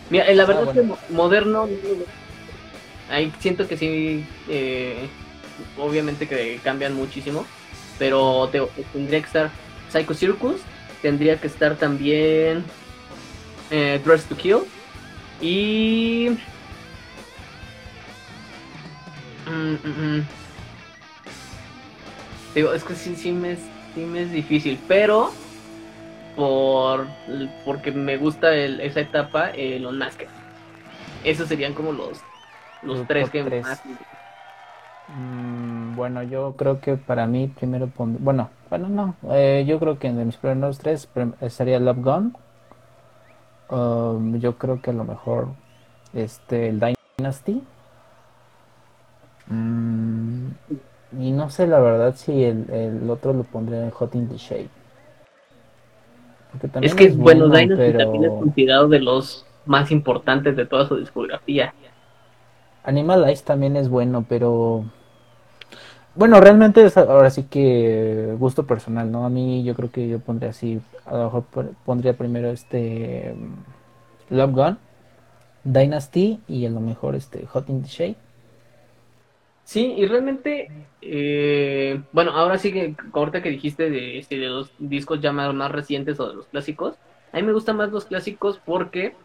Mira, la ah, verdad es que moderno. Ahí siento que sí. Eh, obviamente que cambian muchísimo. Pero tendría que estar Psycho Circus. Tendría que estar también. Eh, Dress to Kill. Y. Mm, mm, mm. Digo, es que sí, sí me, sí me es difícil, pero por porque me gusta esa etapa, eh, los Masked. Esos serían como los, los tres que más. bueno, yo creo que para mí primero pondría. Bueno, bueno, no. Eh, yo creo que en mis primeros tres estaría Love Gone. Um, yo creo que a lo mejor este el Dynasty. Mm, y no sé la verdad si el, otro lo pondría en Hot in the Shade. Es que, bueno, Dynasty también es considerado de los más importantes de toda su discografía. Animal Ice también es bueno, pero. Bueno, realmente es ahora sí que gusto personal, ¿no? A mí yo creo que yo pondría así. A lo mejor pondría primero este. Love Gun, Dynasty y a lo mejor este Hot in the Shade. Sí, y realmente, eh, bueno, ahora sí que ahorita que dijiste de, este, de los discos ya más, recientes o de los clásicos, a mí me gustan más los clásicos porque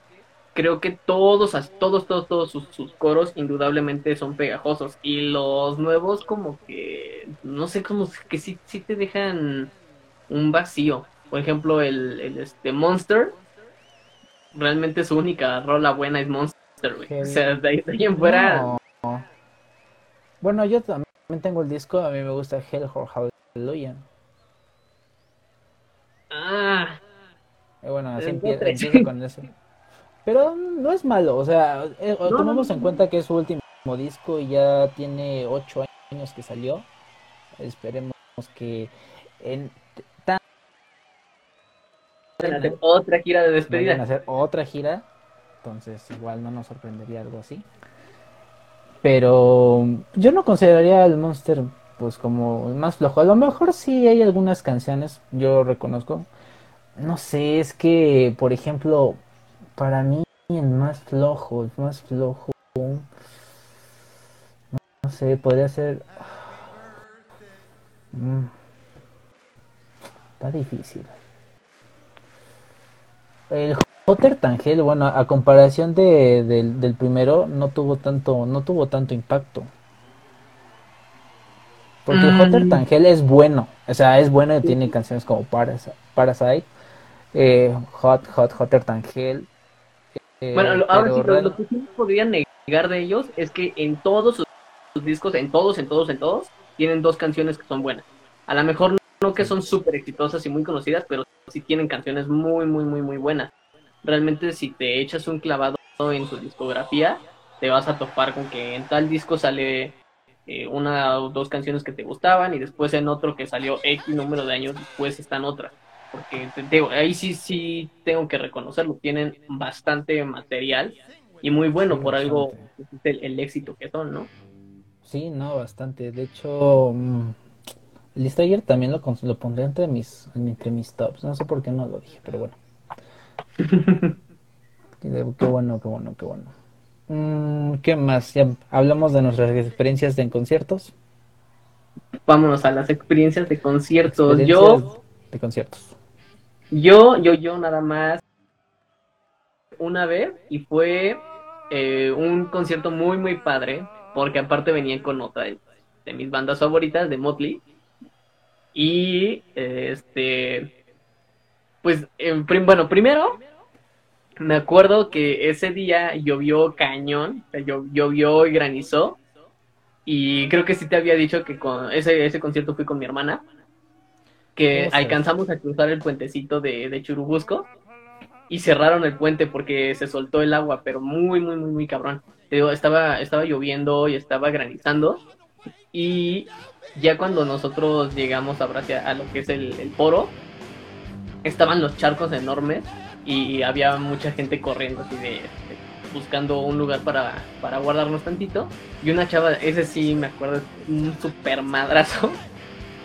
creo que todos, todos, todos, todos sus, coros indudablemente son pegajosos y los nuevos como que, no sé, como que sí, sí te dejan un vacío. Por ejemplo, el, el este Monster, realmente su única rola buena es Monster, O sea, de ahí, en fuera... Bueno, yo también tengo el disco, a mí me gusta Hell for Hallelujah. Ah. Y bueno, así empieza, con eso. Pero no es malo, o sea, eh, tomemos en cuenta que es su último disco y ya tiene ocho años que salió. Esperemos que en tan... hacer otra gira de despedida. Van a hacer otra gira, entonces igual no nos sorprendería algo así. Pero yo no consideraría el Monster pues como más flojo. A lo mejor sí hay algunas canciones, yo reconozco. No sé, es que, por ejemplo, para mí el más flojo, el más flojo, no, sé, podría ser... Mm, está difícil. El Hotter Tangel, bueno, a comparación de, del primero, no tuvo tanto, no tuvo tanto impacto. Porque el Hotter mm. Tangel es bueno, o sea, es bueno y tiene canciones como Parasite, eh, Hot, Hot, Hotter Tangel. Eh, bueno, ahora sí, lo, que sí podrían negar de ellos es que en todos sus, discos, en todos, en todos, en todos, tienen dos canciones que son buenas. A lo mejor no que son súper exitosas y muy conocidas, pero sí tienen canciones muy, muy, muy, muy buenas realmente si te echas un clavado en su discografía, te vas a topar con que en tal disco sale eh, una o dos canciones que te gustaban y después en otro que salió X número de años después están otras. Porque ahí sí, sí tengo que reconocerlo, tienen bastante material y muy bueno por algo el, éxito que son, ¿no? Sí, no, bastante. De hecho, mm, el ayer también lo, lo pondré entre mis, entre mis tops. No sé por qué no lo dije, pero bueno. qué bueno, qué bueno, qué bueno. Mm, ¿Qué más? Ya hablamos de nuestras experiencias en conciertos. Vámonos a las experiencias de conciertos. yo. De conciertos. Yo, yo, yo nada más. Una vez y fue eh, un concierto muy, muy padre. Porque aparte venía con otra de, mis bandas favoritas, de Motley. Y este. Pues, bueno, primero me acuerdo que ese día llovió cañón, llovió y granizó. Y creo que sí te había dicho que con ese, ese concierto fui con mi hermana. Que alcanzamos a cruzar el puentecito de, Churubusco. Y cerraron el puente porque se soltó el agua, pero muy, muy, muy, muy cabrón. estaba, estaba lloviendo y estaba granizando. Y ya cuando nosotros llegamos a, a lo que es el, el poro, estaban los charcos enormes y había mucha gente corriendo así de, buscando un lugar para, para guardarnos tantito y una chava, ese sí me acuerdo, un super madrazo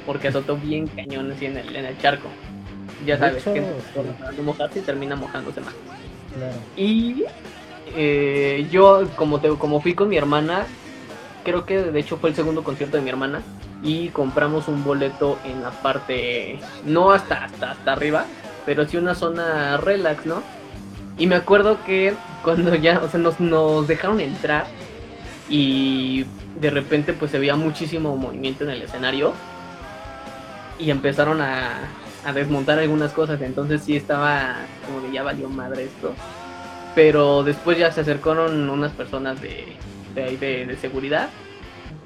porque azotó bien cañón así en el, en el charco. Ya sabes, que no mojarse y termina mojándose más. Y eh, yo, como, te, como fui con mi hermana, creo que de hecho fue el segundo concierto de mi hermana, y compramos un boleto en la parte, no hasta, hasta, hasta arriba, pero sí una zona relax, ¿no? Y me acuerdo que cuando ya, o sea, nos, nos dejaron entrar y de repente pues se veía muchísimo movimiento en el escenario y empezaron a, a desmontar algunas cosas, entonces sí estaba como que ya valió madre esto. Pero después ya se acercaron unas personas de, de, de, seguridad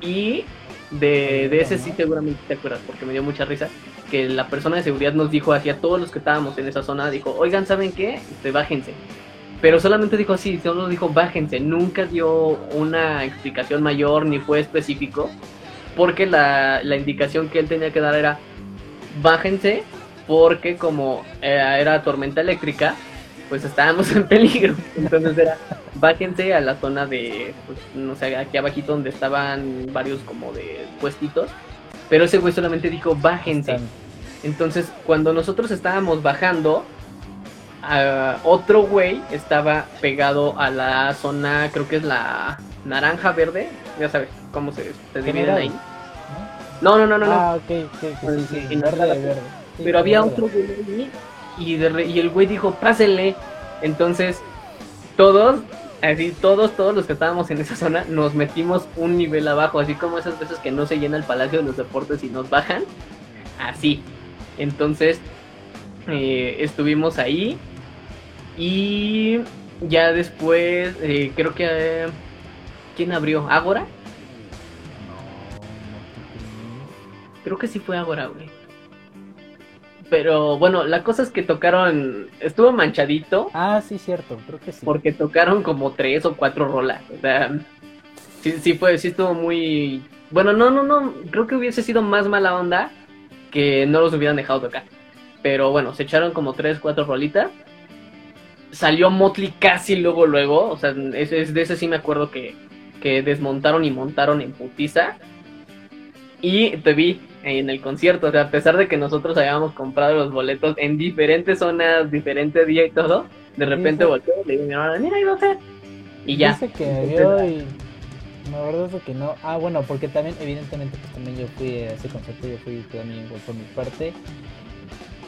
y de, de, ese sí seguramente te acuerdas porque me dio mucha risa que la persona de seguridad nos dijo hacia todos los que estábamos en esa zona, dijo, oigan, ¿saben qué? Este, bájense. Pero solamente dijo así, solo dijo bájense, nunca dio una explicación mayor ni fue específico, porque la, la indicación que él tenía que dar era bájense, porque como era, tormenta eléctrica, pues estábamos en peligro. Entonces era bájense a la zona de, pues, no sé, aquí abajito donde estaban varios como de puestitos. Pero ese güey solamente dijo bájense. Entonces, cuando nosotros estábamos bajando, otro güey estaba pegado a la zona, creo que es la naranja verde, ya sabes cómo se, se dividen ahí. No, no, no, no. Ah, ok, ok, sí, sí, verde, verde. Pero había otro güey y, y el güey dijo, pásenle. Entonces, todos, así, todos, todos los que estábamos en esa zona, nos metimos un nivel abajo, así como esas veces que no se llena el Palacio de los Deportes y nos bajan. Así. Entonces, eh, estuvimos ahí y ya después, eh, creo que... Eh, ¿Quién abrió? ¿Ágora? Creo que sí fue Ágora, güey. Pero bueno, la cosa es que tocaron. Estuvo manchadito. Ah, sí, cierto, creo que sí. Porque tocaron como tres o cuatro rolas. O sea, sí, sí fue, sí estuvo muy. Bueno, no, no, no. Creo que hubiese sido más mala onda que no los hubieran dejado tocar. Pero bueno, se echaron como tres, cuatro rolitas salió Motley casi luego, luego. O sea, es, de ese sí me acuerdo que, que desmontaron y montaron en putiza. Y te vi en el concierto, o sea, a pesar de que nosotros habíamos comprado los boletos en diferentes zonas, diferente día y todo, de repente volteó y le digo mira, iba a Y ya. Dice que vio y... Me acuerdo que no. Ah, bueno, porque también, evidentemente, pues también yo fui a ese concierto, yo fui también por mi parte.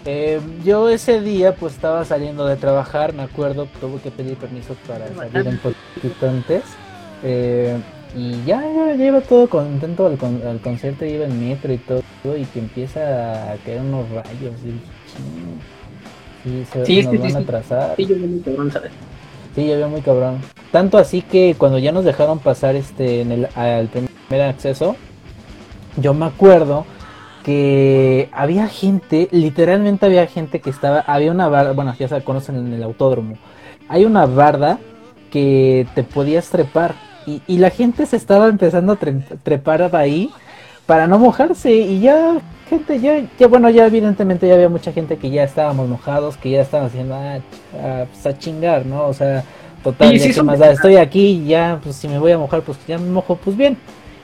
Eh, yo ese día pues estaba saliendo de trabajar, me acuerdo, tuve que pedir permiso para salir un poquito antes. Eh, y ya, ya, iba todo contento al, al, concierto, iba en metro y todo, y que empieza a caer unos rayos. Y, sí, se sí, nos van a atrasar. Sí, yo vi muy cabrón, ¿sabes? Sí, yo vi muy cabrón. Tanto así que cuando ya nos dejaron pasar este en el al primer acceso, yo me acuerdo que había gente, literalmente había gente que estaba, había una barda, bueno, ya se conocen en el autódromo, hay una barda que te podías trepar y, y la gente se estaba empezando a trepar ahí para no mojarse y ya gente ya, ya bueno ya evidentemente ya había mucha gente que ya estábamos mojados que ya estaban haciendo ah, a, pues a chingar no o sea total ya más da estoy aquí ya pues si me voy a mojar pues ya me mojo pues bien.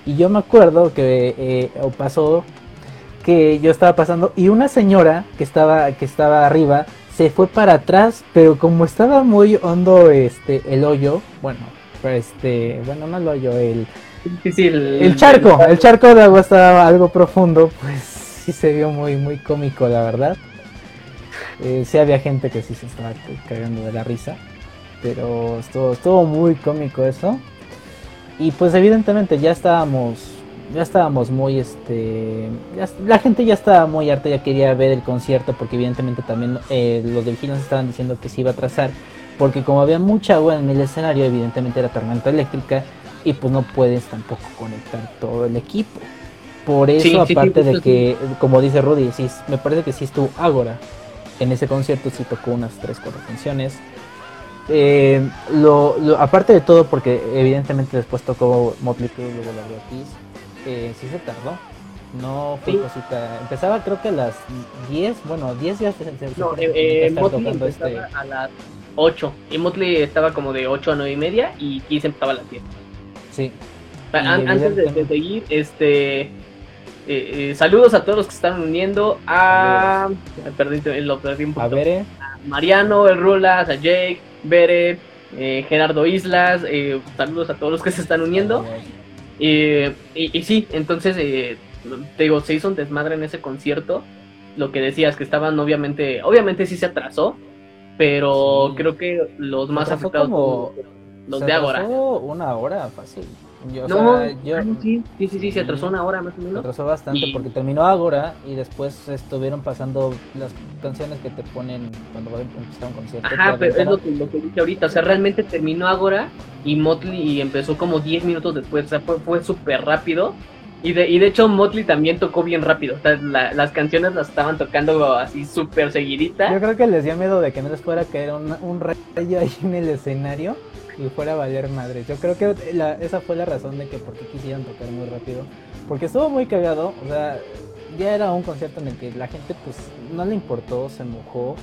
Y yo me acuerdo que eh, pasó que yo estaba pasando y una señora que estaba que estaba arriba se fue para atrás, pero como estaba muy hondo este el hoyo, bueno, este, bueno, no el hoyo, el el, charco, el, charco de agua estaba algo profundo, pues sí se vio muy muy cómico, la verdad. Eh, sí había gente que sí se estaba cagando de la risa, pero estuvo, estuvo muy cómico eso. Y pues evidentemente ya estábamos ya estábamos muy, este, la gente ya estaba muy harta, ya quería ver el concierto porque evidentemente también eh, los delfines estaban diciendo que se iba a trazar porque como había mucha agua en el escenario, evidentemente era tormenta eléctrica y pues no puedes tampoco conectar todo el equipo. Por eso, aparte de que, como dice Rudy, sí, me parece que sí estuvo Ágora. En ese concierto sí tocó unas 3, 4 canciones. Eh, lo, aparte de todo, porque evidentemente después tocó Motley Crue, luego la Ortiz, eh, sí se tardó. No fue cosita. Empezaba creo que a las 10, bueno, 10 ya se, se No, eh, Motley este... a las 8. Y Motley estaba como de 8 a 9 y media y Kiss empezaba a las 10. Sí. antes de, seguir, este. Eh, eh, saludos a todos los que están uniendo. A. Perdí, lo perdí un poco. A Bere. A Mariano, el Rulas, a Jake, Bere, eh, Gerardo Islas. saludos a todos los que se están uniendo. y, y, sí, entonces, te digo, se hizo un desmadre en ese concierto. Lo que decías, que estaban obviamente. Obviamente sí se atrasó. Pero creo que los más afectados. Como... Los de Agora. Una hora fácil no, yo, sí, sí, sí, se atrasó una hora más o menos. Se atrasó bastante porque terminó Agora y después estuvieron pasando las canciones que te ponen cuando va a empezar un concierto. Ajá, pero es lo que, lo que dije ahorita, o sea, realmente terminó Agora y Motley empezó como 10 minutos después, o sea, fue, fue súper rápido. Y de, y de hecho Motley también tocó bien rápido, o sea, las canciones las estaban tocando así súper seguidita. Yo creo que les dio miedo de que no les fuera a caer un, un rayo ahí en el escenario y fuera a valer madre. Yo creo que esa fue la razón de que por qué quisieran tocar muy rápido. Porque estuvo muy cagado, o sea, ya era un concierto en el que la gente pues no le importó, se mojó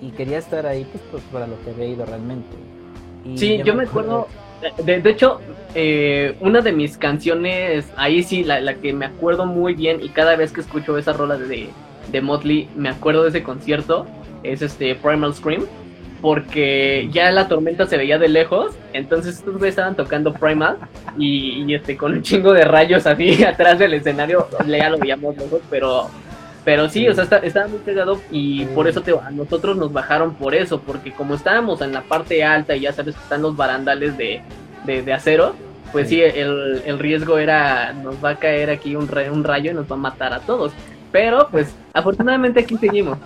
y quería estar ahí pues, pues para lo que había ido realmente. sí, yo me acuerdo, de, hecho, eh, una de mis canciones, ahí sí, la, la, que me acuerdo muy bien y cada vez que escucho esa rola de, de Motley, me acuerdo de ese concierto, es este Primal Scream porque ya la tormenta se veía de lejos, entonces estos güeyes estaban tocando Primal y, este con un chingo de rayos así atrás del escenario, ya lo veíamos lejos, pero pero sí, o sea, estaba muy pegado y por eso te, a nosotros nos bajaron por eso, porque como estábamos en la parte alta y ya sabes que están los barandales de, de, acero, pues sí, el, el, riesgo era, nos va a caer aquí un, un rayo y nos va a matar a todos. Pero pues afortunadamente aquí seguimos.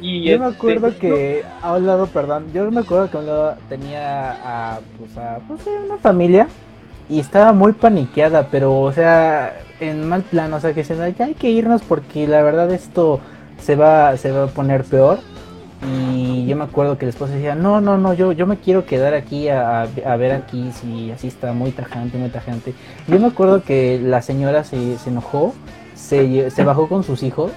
Yo me este, acuerdo que a un lado, perdón, yo me acuerdo que a un lado tenía a, pues, a pues, una familia y estaba muy paniqueada, pero, o sea, en mal plan, o sea, que se ya hay que irnos porque la verdad esto se va, se va a poner peor. Y yo me acuerdo que después decía, no, no, no, yo, yo me quiero quedar aquí a, a ver aquí si así está muy tajante, muy tajante. Yo me acuerdo que la señora se, se enojó, se, se bajó con sus hijos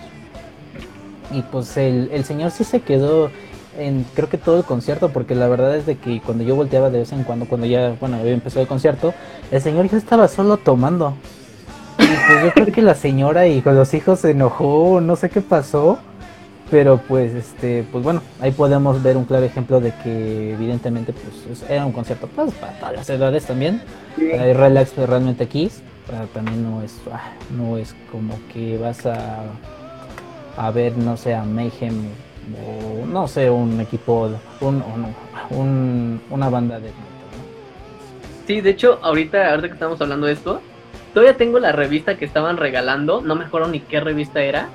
y pues el, el señor sí se quedó en creo que todo el concierto, porque la verdad es de que cuando yo volteaba de vez en cuando, cuando ya, bueno, había empezado el concierto, el señor ya estaba solo tomando. Y pues yo creo que la señora y con los hijos se enojó, no sé qué pasó, pero pues este, pues bueno, ahí podemos ver un claro ejemplo de que evidentemente pues era un concierto pues, para todas las edades también. hay relax realmente aquí, también no es, ah, no es como que vas a a ver, no sé, a Mayhem o no sé, un equipo, un, un, una banda de... Sí, de hecho, ahorita, ahorita que estamos hablando de esto, todavía tengo la revista que estaban regalando, no me acuerdo ni qué revista era,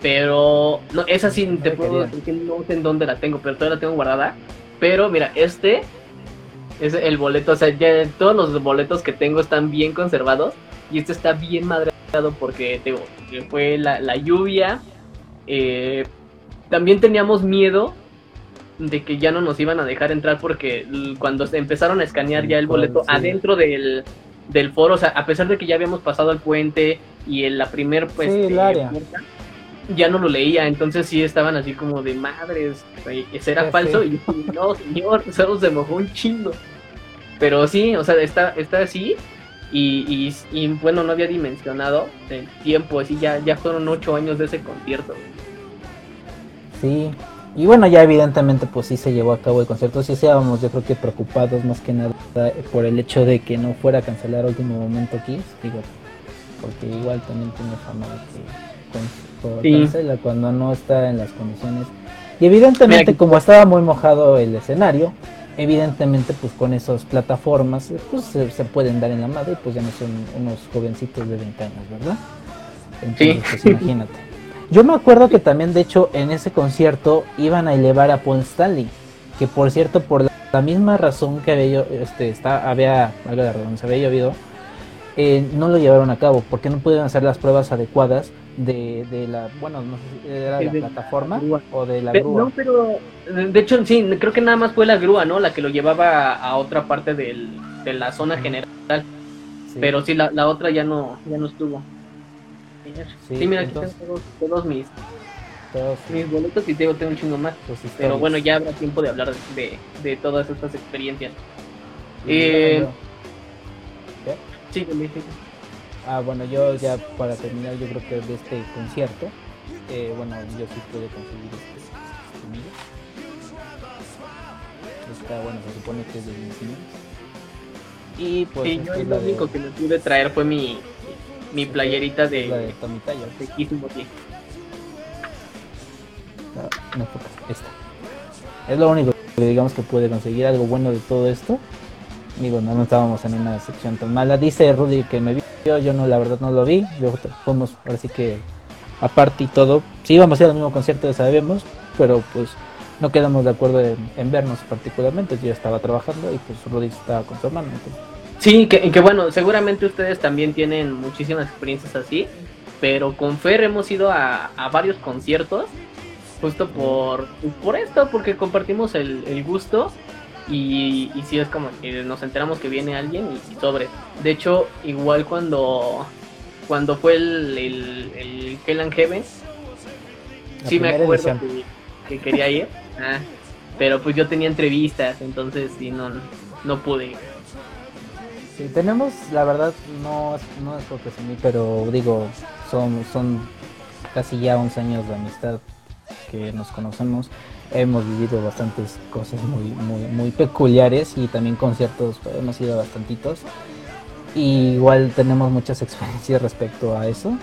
pero no, esa sí te puedo decir que no sé en dónde la tengo, pero todavía la tengo guardada. Pero mira, este es el boleto, o sea, ya todos los boletos que tengo están bien conservados y este está bien madreado porque fue la, la lluvia, eh, también teníamos miedo de que ya no nos iban a dejar entrar porque cuando empezaron a escanear ya el boleto adentro del, del foro, o sea, a pesar de que ya habíamos pasado el puente y en la primer pues eh, ya no lo leía, entonces sí estaban así como de madres, ese era falso y no señor, solo se mojó un chingo. Pero sí, o sea, está, está así y, y, bueno, no había dimensionado el tiempo, así ya, ya fueron ocho años de ese concierto. Sí, y bueno, ya evidentemente pues sí se llevó a cabo el concierto, sí estábamos yo creo que preocupados más que nada por el hecho de que no fuera a cancelar último momento aquí, digo, porque igual también tiene fama de que cancela cuando no está en las condiciones. Y evidentemente como estaba muy mojado el escenario, evidentemente pues con esas plataformas pues se, pueden dar en la madre y pues ya no son unos jovencitos de 20 años, ¿verdad? Entonces, pues imagínate. Yo me acuerdo que también de hecho en ese concierto iban a elevar a Paul Stanley, que por cierto por la, misma razón que había este está había algo de se había llovido, eh, no lo llevaron a cabo porque no pudieron hacer las pruebas adecuadas de, de la, bueno, no sé si era la plataforma o de la grúa. No, pero de hecho sí, creo que nada más fue la grúa, ¿no? La que lo llevaba a otra parte del, de la zona general. Pero sí, la, la, otra ya no, ya no estuvo. Sí, mira, aquí están todos, mis, todos, mis boletos y tengo, tengo un chingo más. Pero bueno, ya habrá tiempo de hablar de, de todas estas experiencias. Eh, sí, Ah, bueno, yo ya para terminar, yo creo que de este concierto, eh, bueno, yo sí pude conseguir este, este Está bueno, se supone que es de Vinicius. Y pues. Sí, yo lo único que me pude traer fue mi, mi playerita de. La de Tommy Taylor. De Kiss No, no, esta. Es lo único que digamos que pude conseguir algo bueno de todo esto. Digo, no, no estábamos en una sección tan mala. Dice Rudy que me vio, yo no, la verdad no lo vi. Yo fuimos, ahora sí que aparte y todo. Sí íbamos a ir al mismo concierto, ya sabemos, pero pues no quedamos de acuerdo en, vernos particularmente. Yo estaba trabajando y pues Rudy estaba con su hermano. Sí, que, que bueno, seguramente ustedes también tienen muchísimas experiencias así, pero con Fer hemos ido a, a varios conciertos justo por, por esto, porque compartimos el, gusto y, y sí es como que nos enteramos que viene alguien y, sobre. De hecho, igual cuando cuando fue el, el, el Hell and Heaven, sí me acuerdo que, quería ir, ah, pero pues yo tenía entrevistas, entonces sí, no, no pude. Sí, tenemos, la verdad, no, no es por presumir, pero digo, son, son casi ya 11 años de amistad que nos conocemos. Hemos vivido bastantes cosas muy, muy, muy peculiares y también conciertos, hemos ido bastantitos. Y igual tenemos muchas experiencias respecto a eso.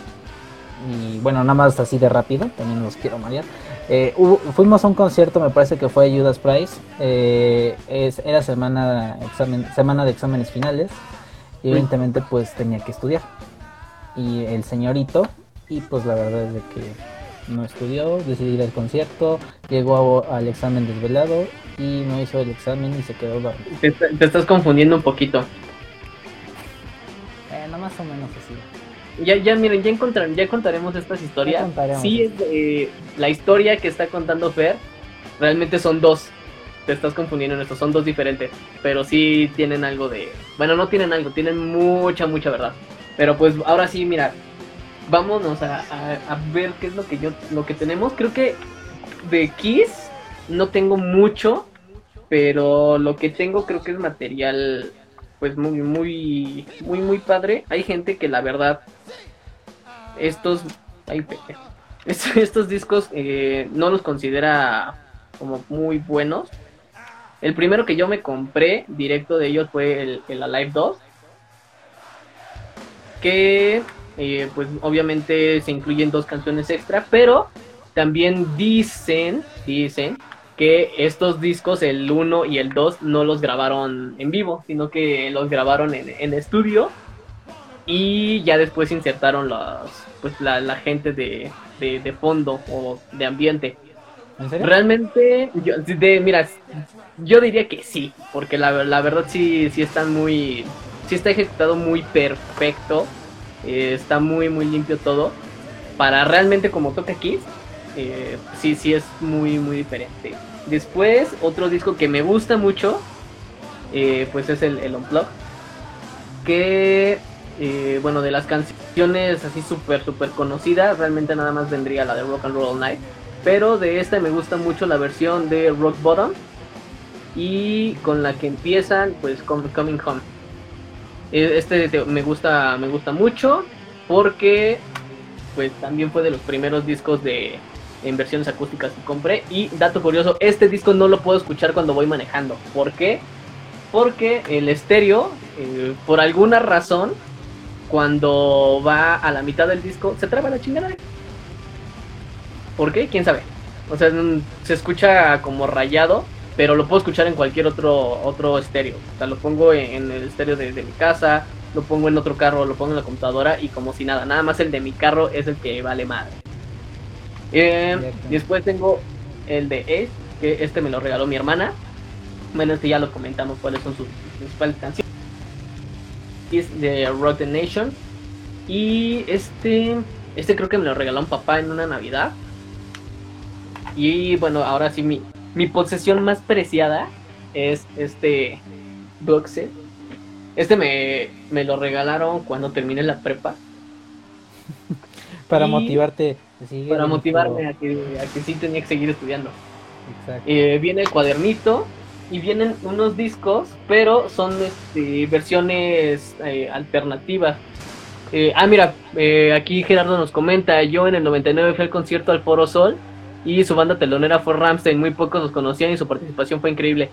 Y bueno, nada más así de rápido, también los quiero marear. Eh, fuimos a un concierto, me parece que fue Judas Price. Eh, es, era semana, examen, semana de exámenes finales. Y evidentemente pues tenía que estudiar. Y el señorito, y pues la verdad es de que no estudió, decidió ir al concierto, llegó al examen desvelado y no hizo el examen y se quedó dormido. te estás confundiendo un poquito más o menos así. Ya, ya miren, ya, ya contaremos estas historias. Sí, es, la historia que está contando Fer, realmente son dos. Te estás confundiendo en esto, son dos diferentes. Pero sí tienen algo de. Bueno, no tienen algo, tienen mucha, mucha verdad. Pero pues ahora sí, mira, vámonos a, a, ver qué es lo que yo, lo que tenemos. Creo que de Kiss no tengo mucho, pero lo que tengo creo que es material pues muy, muy, muy, muy padre. Hay gente que la verdad, estos, estos discos eh, no los considera como muy buenos. El primero que yo me compré directo de ellos fue el, el Alive 2. Que eh, pues obviamente se incluyen dos canciones extra, pero también dicen, dicen que estos discos, el 1 y el 2, no los grabaron en vivo, sino que los grabaron en, estudio y ya después insertaron los, pues la, gente de, fondo o de ambiente. Realmente, yo, de, mira, yo diría que sí, porque la, la verdad sí, sí están muy, sí está ejecutado muy perfecto, eh, está muy, muy limpio todo. Para realmente como toca aquí, eh, sí, sí es muy, muy diferente. Después, otro disco que me gusta mucho, eh, pues es el, el Unplug. Que, eh, bueno, de las canciones así súper, súper conocidas, realmente nada más vendría la de Rock and Roll All Night. Pero de esta me gusta mucho la versión de Rock Bottom. Y con la que empiezan, pues Coming Home. Este me gusta, me gusta mucho porque pues también fue de los primeros discos de, en versiones acústicas que compré. Y dato curioso, este disco no lo puedo escuchar cuando voy manejando. ¿Por qué? Porque el estéreo, eh, por alguna razón, cuando va a la mitad del disco, se traba la chingada. ¿Por qué? ¿Quién sabe? O sea, se escucha como rayado, pero lo puedo escuchar en cualquier otro otro estéreo. O sea, lo pongo en, el estéreo de, de, mi casa, lo pongo en otro carro, lo pongo en la computadora y como si nada. Nada más el de mi carro es el que vale madre. Eh, después tengo el de Ace, que este me lo regaló mi hermana. Bueno, este ya lo comentamos cuáles son sus principales canciones. Es de Rotten Nation. Y este, este creo que me lo regaló un papá en una Navidad. Y bueno, ahora sí, mi, mi posesión más preciada es este box set. Este me, me lo regalaron cuando terminé la prepa. Para motivarte para motivarme a que, sí tenía que seguir estudiando. Eh, viene el cuadernito y vienen unos discos, pero son este, versiones eh, alternativas. Eh, ah, mira, eh, aquí Gerardo nos comenta, yo en el 99 fui al concierto al Foro Sol y su banda telonera fue Ramstein, muy pocos los conocían y su participación fue increíble.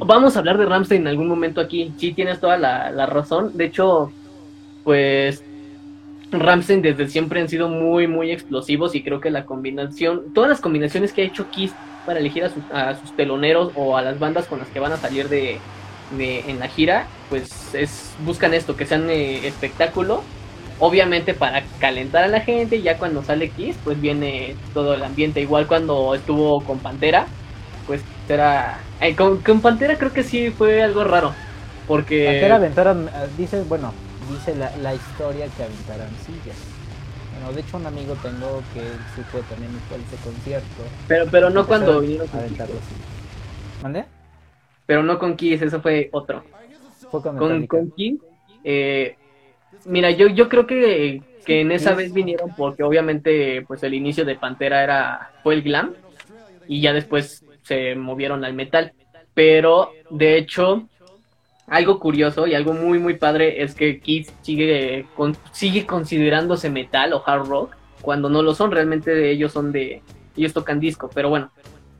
Vamos a hablar de Ramstein en algún momento aquí, sí tienes toda la, la razón, de hecho, pues Ramstein desde siempre han sido muy, muy explosivos y creo que la combinación, todas las combinaciones que ha hecho Kiss para elegir a, sus teloneros o a las bandas con las que van a salir de, en la gira, pues es buscan esto, que sean eh, espectáculo, obviamente para calentar a la gente, ya cuando sale Kiss, pues viene todo el ambiente, igual cuando estuvo con Pantera, pues era... Eh, con, Pantera creo que sí fue algo raro, porque... Pantera aventaron, eh, dice, bueno, dice la, la historia que aventaron sillas. Bueno, de hecho un amigo tengo que sí fue también fue ese concierto. Pero, pero no cuando vinieron a aventarlo ¿Mande? Pero no con Kiss, eso fue otro. Fue con, con, Kiss, eh, mira, yo, yo creo que, que en esa vez vinieron porque obviamente pues el inicio de Pantera era fue el glam y ya después se movieron al metal. Pero de hecho algo curioso y algo muy muy padre es que Kiss sigue, sigue considerándose metal o hard rock cuando no lo son, realmente ellos son de, ellos tocan disco, pero bueno,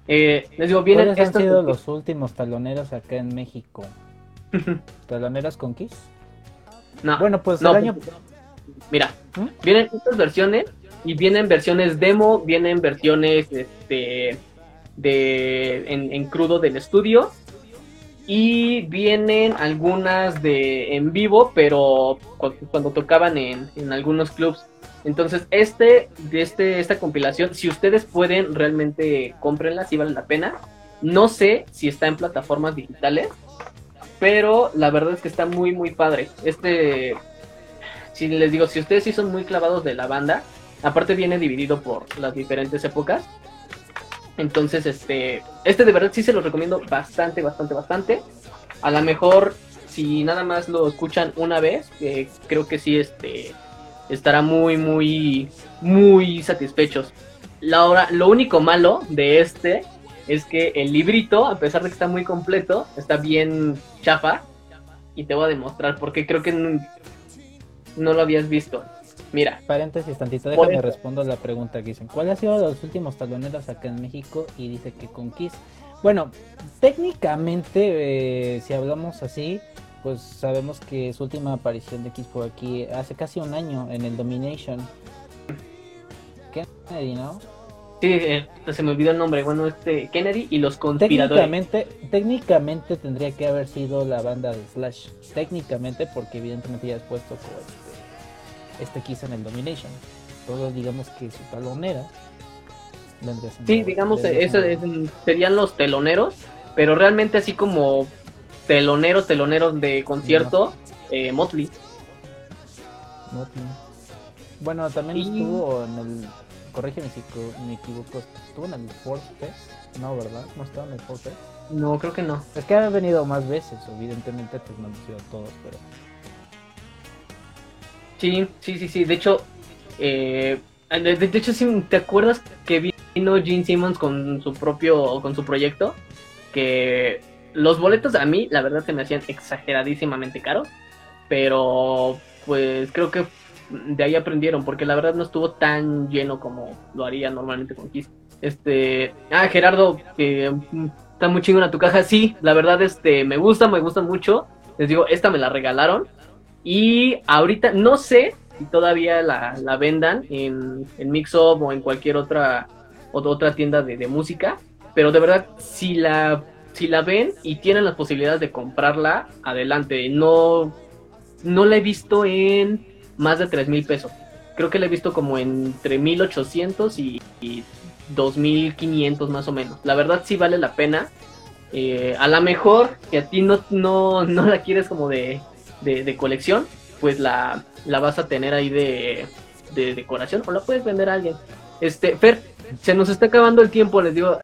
eh, les digo, vienen han sido los últimos taloneros acá en México? ¿Taloneros con Kiss? No. Bueno, pues el año... Pues, mira, ¿Mm? vienen estas versiones y vienen versiones demo, vienen versiones este, de, en, en crudo del estudio y vienen algunas de en vivo, pero cuando, tocaban en, en, algunos clubs. Entonces, este, este, esta compilación, si ustedes pueden, realmente cómprenla, si vale la pena. No sé si está en plataformas digitales, pero la verdad es que está muy, muy padre. Este, si les digo, si ustedes sí son muy clavados de la banda, aparte viene dividido por las diferentes épocas. Entonces, este, este de verdad sí se lo recomiendo bastante, bastante, bastante. A lo mejor, si nada más lo escuchan una vez, eh, creo que sí, este, estará muy, muy, muy satisfechos. La lo único malo de este es que el librito, a pesar de que está muy completo, está bien chafa. Y te voy a demostrar porque creo que no lo habías visto. Mira. Paréntesis tantito, déjame respondo la pregunta que dicen. ¿Cuál ha sido los últimos taloneros acá en México? Y dice que con Kiss. Bueno, técnicamente, eh, si hablamos así, pues sabemos que su última aparición de Kiss fue aquí hace casi un año en el Domination. Kennedy, ¿no? Sí, eh, se me olvidó el nombre. Bueno, este Kennedy y los conspiradores. Técnicamente, técnicamente tendría que haber sido la banda de Slash. Técnicamente, porque evidentemente ya has puesto este quiso en el Domination. Todos digamos que su talonera. Sí, digamos, eso serían los teloneros, pero realmente así como teloneros, teloneros de concierto, eh, Motley. Motley. Bueno, también estuvo en el. Corrígeme si me equivoco. ¿Estuvo en el Ford Fest? No, ¿verdad? ¿No estaba en el Ford Fest? No, creo que no. Es que han venido más veces, evidentemente, pues no han sido todos, pero Sí, sí, sí, sí. De hecho, eh, de, hecho, sí, ¿te acuerdas que vino Gene Simmons con su propio, con su proyecto? Que los boletos a mí, la verdad, se me hacían exageradísimamente caros. Pero, pues, creo que de ahí aprendieron, porque la verdad no estuvo tan lleno como lo haría normalmente con Kiss. Este, ah, Gerardo, que está muy chingona tu caja. Sí, la verdad, este, me gusta, me gusta mucho. Les digo, esta me la regalaron. Y ahorita no sé si todavía la, vendan en, en Mixup o en cualquier otra, otra tienda de, música. Pero de verdad, si la, si la ven y tienen las posibilidades de comprarla, adelante. No, no la he visto en más de 3 mil pesos. Creo que la he visto como entre 1800 y, y 2500 más o menos. La verdad sí vale la pena. Eh, a lo mejor que a ti no, no, no la quieres como de de, colección, pues la, la, vas a tener ahí de, de, decoración o la puedes vender a alguien. Este, Fer, se nos está acabando el tiempo, les digo.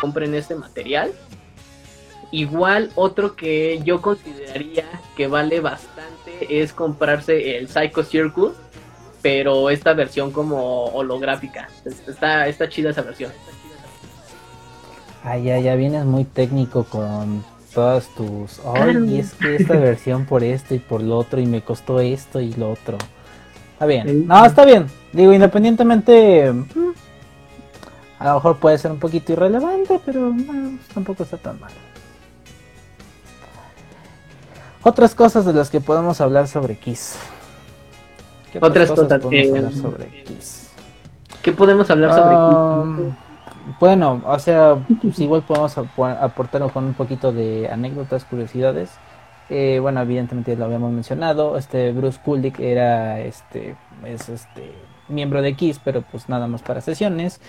Compren este material. Igual otro que yo consideraría que vale bastante es comprarse el Psycho Circus pero esta versión como holográfica. Está, está chida esa versión. Ay, ya, ya vienes muy técnico con todas tus. Ay, y es que esta versión por esto y por lo otro, y me costó esto y lo otro. Está bien. No, está bien. Digo, independientemente. Mm, a lo mejor puede ser un poquito irrelevante, pero tampoco está tan mal. Otras cosas de las que podemos hablar sobre Kiss. Otras cosas, podemos hablar sobre Kiss? ¿Qué podemos hablar sobre Kiss? Um, bueno, o sea, pues igual podemos aportar con un poquito de anécdotas, curiosidades. Eh, bueno, evidentemente lo habíamos mencionado. Este Bruce Kulick era este es este miembro de Kiss, pero pues nada más para sesiones.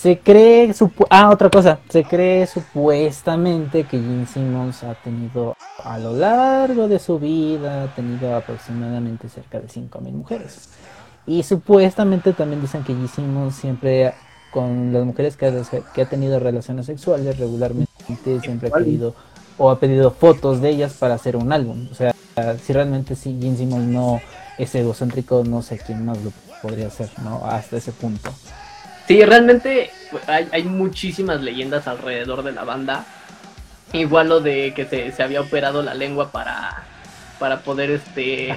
Se cree, ah, otra cosa, se cree supuestamente que Gene Simmons ha tenido a lo largo de su vida, ha tenido aproximadamente cerca de 5.000 mujeres. Y supuestamente también dicen que Gene Simmons siempre con las mujeres que ha, que ha tenido relaciones sexuales regularmente siempre ha querido o ha pedido fotos de ellas para hacer un álbum. O sea, si realmente si Gene Simmons no es egocéntrico, no sé quién más lo podría hacer, ¿no? Hasta ese punto. Sí, realmente pues, hay, muchísimas leyendas alrededor de la banda. Igual lo de que se, había operado la lengua para, para poder este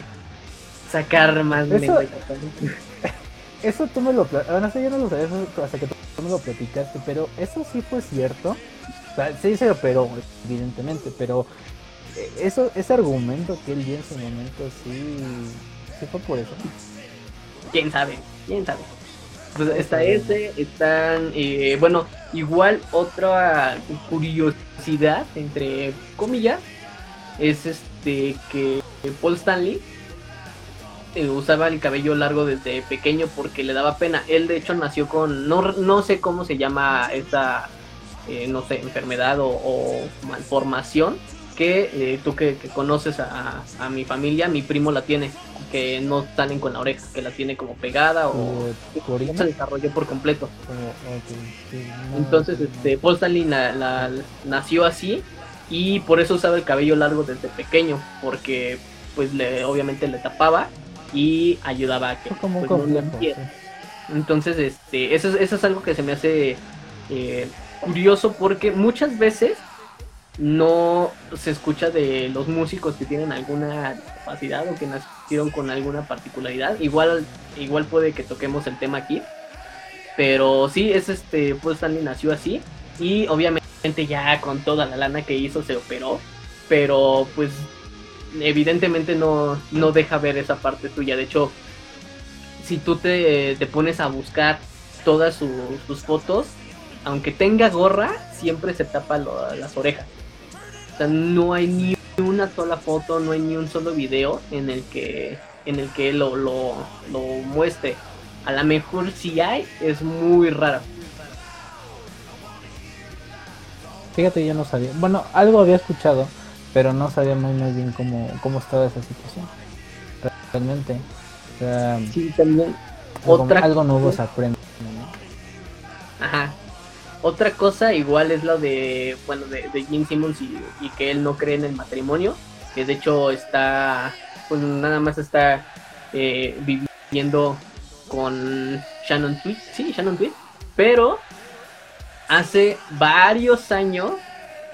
sacar más eso, Eso tú me lo bueno, yo no lo sabía hasta que tú me lo platicaste, pero eso sí fue cierto. O sea, sí se operó, evidentemente, pero eh, eso, ese argumento que él dio en su momento sí, sí fue por eso. ¿Quién sabe? ¿Quién sabe? Pues está ese, están, eh, bueno, igual otra curiosidad, entre comillas, es este que Paul Stanley eh, usaba el cabello largo desde pequeño porque le daba pena. Él de hecho nació con, no, no sé cómo se llama esta, eh, no sé, enfermedad o malformación, que tú que, conoces a, a, mi familia, mi primo la tiene que no salen con la oreja, que la tiene como pegada o no se desarrolló por completo. Entonces, este, Paul Stanley la, nació así y por eso usaba el cabello largo desde pequeño, porque pues le, obviamente le tapaba y ayudaba a que como pues, Entonces, este, eso, eso es algo que se me hace eh, curioso porque muchas veces no se escucha de los músicos que tienen alguna capacidad o que nacieron con alguna particularidad. Igual, igual puede que toquemos el tema aquí. Pero sí, es este, pues Stanley nació así. Y obviamente ya con toda la lana que hizo se operó. Pero pues evidentemente no, no deja ver esa parte tuya. De hecho, si tú te pones a buscar todas sus fotos, aunque tenga gorra, siempre se tapa las orejas. O sea, no hay ni una sola foto, no hay ni un solo video en el que en el que lo, lo, lo muestre. A lo mejor si hay, es muy raro. Fíjate, yo no sabía. Bueno, algo había escuchado, pero no sabía muy, muy bien cómo, cómo estaba esa situación. Realmente. O sea, sí, también. Algo, Otra algo nuevo se aprende. Ajá. Otra cosa igual es lo de, bueno, de, Gene Simmons y, que él no cree en el matrimonio, que de hecho está, pues nada más está eh, viviendo con Shannon Tweet, sí, Shannon Tweet, pero hace varios años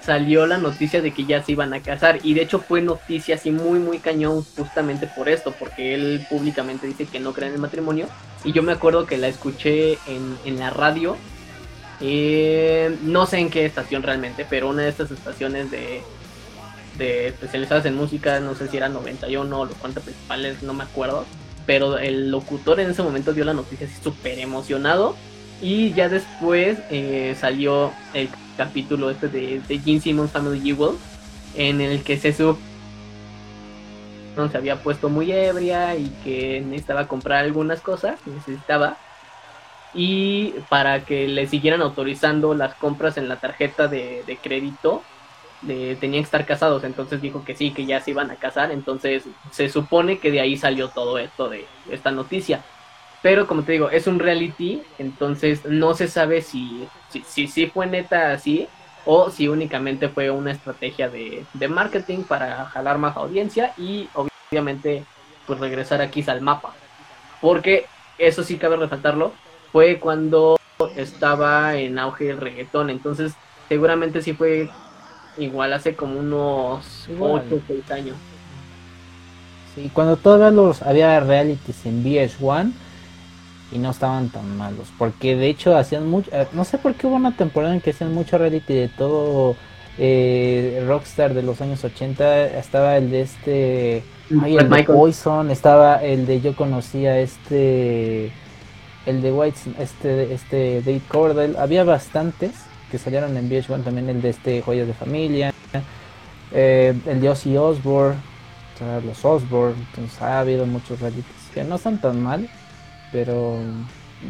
salió la noticia de que ya se iban a casar y de hecho fue noticia así muy muy cañón justamente por esto, porque él públicamente dice que no cree en el matrimonio y yo me acuerdo que la escuché en, en la radio eh, no sé en qué estación realmente, pero una de estas estaciones de, de especializadas en música, no sé si era 91 o los cuantos principales, no me acuerdo. Pero el locutor en ese momento dio la noticia así súper emocionado. Y ya después eh, salió el capítulo este de, de Gene Simmons Family Evil, en el que se supo se había puesto muy ebria y que necesitaba comprar algunas cosas, necesitaba y para que le siguieran autorizando las compras en la tarjeta de, crédito, tenían que estar casados, entonces dijo que sí, que ya se iban a casar, entonces se supone que de ahí salió todo esto de esta noticia. Pero como te digo, es un reality, entonces no se sabe si si, si, fue neta así o si únicamente fue una estrategia de, de marketing para jalar más audiencia y obviamente pues regresar aquí al mapa. porque eso sí cabe resaltarlo, fue cuando estaba en auge el reggaetón, entonces seguramente sí fue igual hace como unos 8 o 6 años. Sí, cuando todavía los había realities en VH1 y no estaban tan malos, porque de hecho hacían mucho, eh, no sé por qué hubo una temporada en que hacían mucho reality de todo eh, Rockstar de los años 80, estaba el de este, el de Poison, estaba el de yo conocía este, el de White, este, este Dave Cordell, había bastantes que salieron en VH1 también el de este Joyas de Familia, eh, el de Ozzy Osbourne, los Osbourne, entonces ha habido muchos realities que no están tan mal, pero...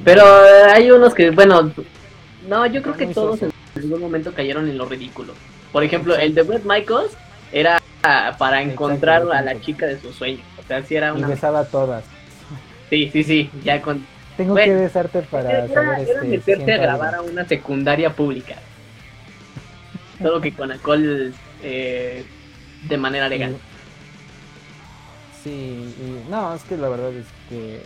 Pero hay unos que, bueno, no, yo creo que todos en algún momento cayeron en lo ridículo. Por ejemplo, el de Brett Michaels era para encontrar a la chica de sus sueños. O sea, si era una... Y besaba a todas. Sí, sí, sí, ya con... Tengo que besarte para era, saber era este, meterte a grabar a una secundaria pública. Solo que con alcohol eh, de manera legal. Sí, y, no, es que la verdad es que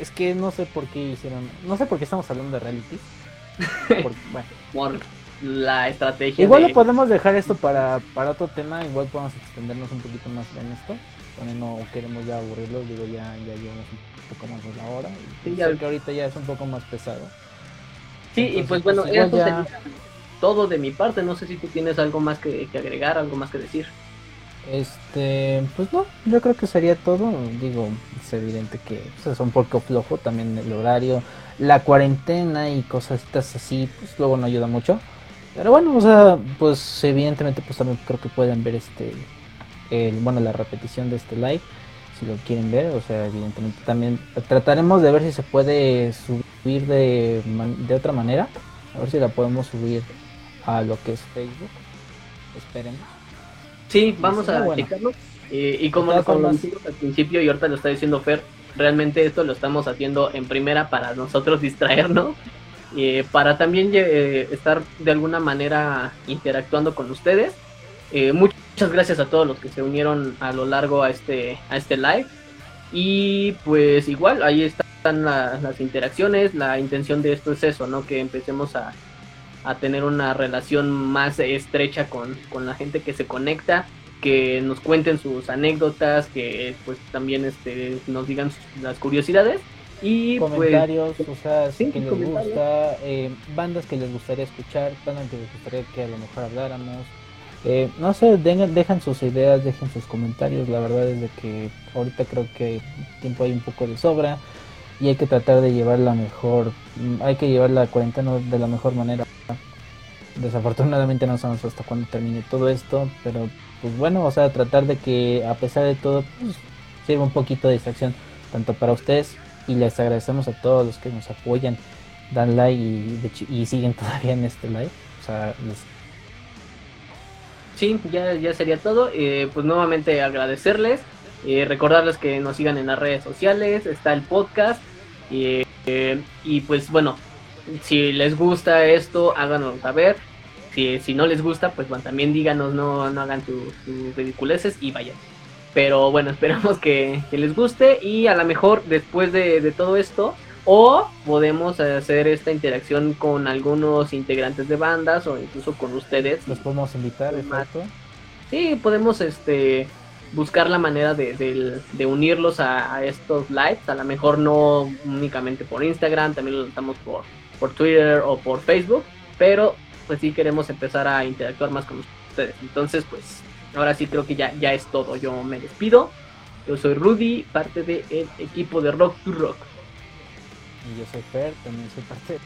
es que no sé por qué hicieron, no sé por qué estamos hablando de reality. bueno. Por la estrategia. Igual lo podemos dejar esto para, para otro tema, igual podemos extendernos un poquito más en esto. No queremos ya aburrirlos, digo, ya, ya llevamos un poco más de la hora. Y ya... que ahorita ya es un poco más pesado. Sí, y pues bueno, pues, esto sería todo de mi parte. No sé si tú tienes algo más que, que agregar, algo más que decir. Este, pues no, yo creo que sería todo. Digo, es evidente que pues, es un poco flojo también el horario, la cuarentena y cosas así, pues luego no ayuda mucho. Pero bueno, o sea, pues evidentemente pues también creo que pueden ver este, el, bueno, la repetición de este live, si lo quieren ver, o sea, evidentemente también trataremos de ver si se puede subir de, de otra manera, a ver si la podemos subir a lo que es Facebook, esperemos. Sí, vamos a checarlo. Eh, y como lo conocimos al principio y ahorita lo está diciendo Fer, realmente esto lo estamos haciendo en primera para nosotros distraernos, eh, para también eh, estar de alguna manera interactuando con ustedes. Muchas gracias a todos los que se unieron a lo largo a este, a este live. Y pues igual, ahí están las interacciones, la intención de esto es eso, ¿no? Que empecemos a, a tener una relación más estrecha con, la gente que se conecta, que nos cuenten sus anécdotas, que pues también este, nos digan las curiosidades. Y pues, comentarios, sea, que les gusta, eh, bandas que les gustaría escuchar, bandas que les gustaría que a lo mejor habláramos. Eh, no sé, dejan sus ideas, dejen sus comentarios. La verdad es de que ahorita creo que tiempo hay un poco de sobra y hay que tratar de llevar la mejor, hay que llevar la cuarentena de la mejor manera desafortunadamente no sabemos hasta cuándo termine todo esto, pero pues bueno, o sea, tratar de que a pesar de todo, pues sirva un poquito de distracción, tanto para ustedes y les agradecemos a todos los que nos apoyan, dan like y, siguen todavía en este live. O sea, Sí, ya, ya sería todo. Eh, pues nuevamente agradecerles, eh, recordarles que nos sigan en las redes sociales, está el podcast. Eh, y pues bueno, si les gusta esto, háganos saber. Si, si no les gusta, pues bueno, también díganos, no, no hagan sus ridiculeces y vayan. Pero bueno, esperamos que, les guste y a lo mejor después de, todo esto, o podemos hacer esta interacción con algunos integrantes de bandas o incluso con ustedes. Los podemos invitar, exacto. Sí, podemos este buscar la manera de, de, unirlos a, a, estos lives, a lo mejor no únicamente por Instagram, también lo estamos por, por Twitter o por Facebook, pero pues sí queremos empezar a interactuar más con ustedes. Entonces, pues ahora sí creo que ya, ya es todo. Yo me despido. Yo soy Rudy, parte del equipo de Rock to Rock. Y yo soy Fer, también soy parte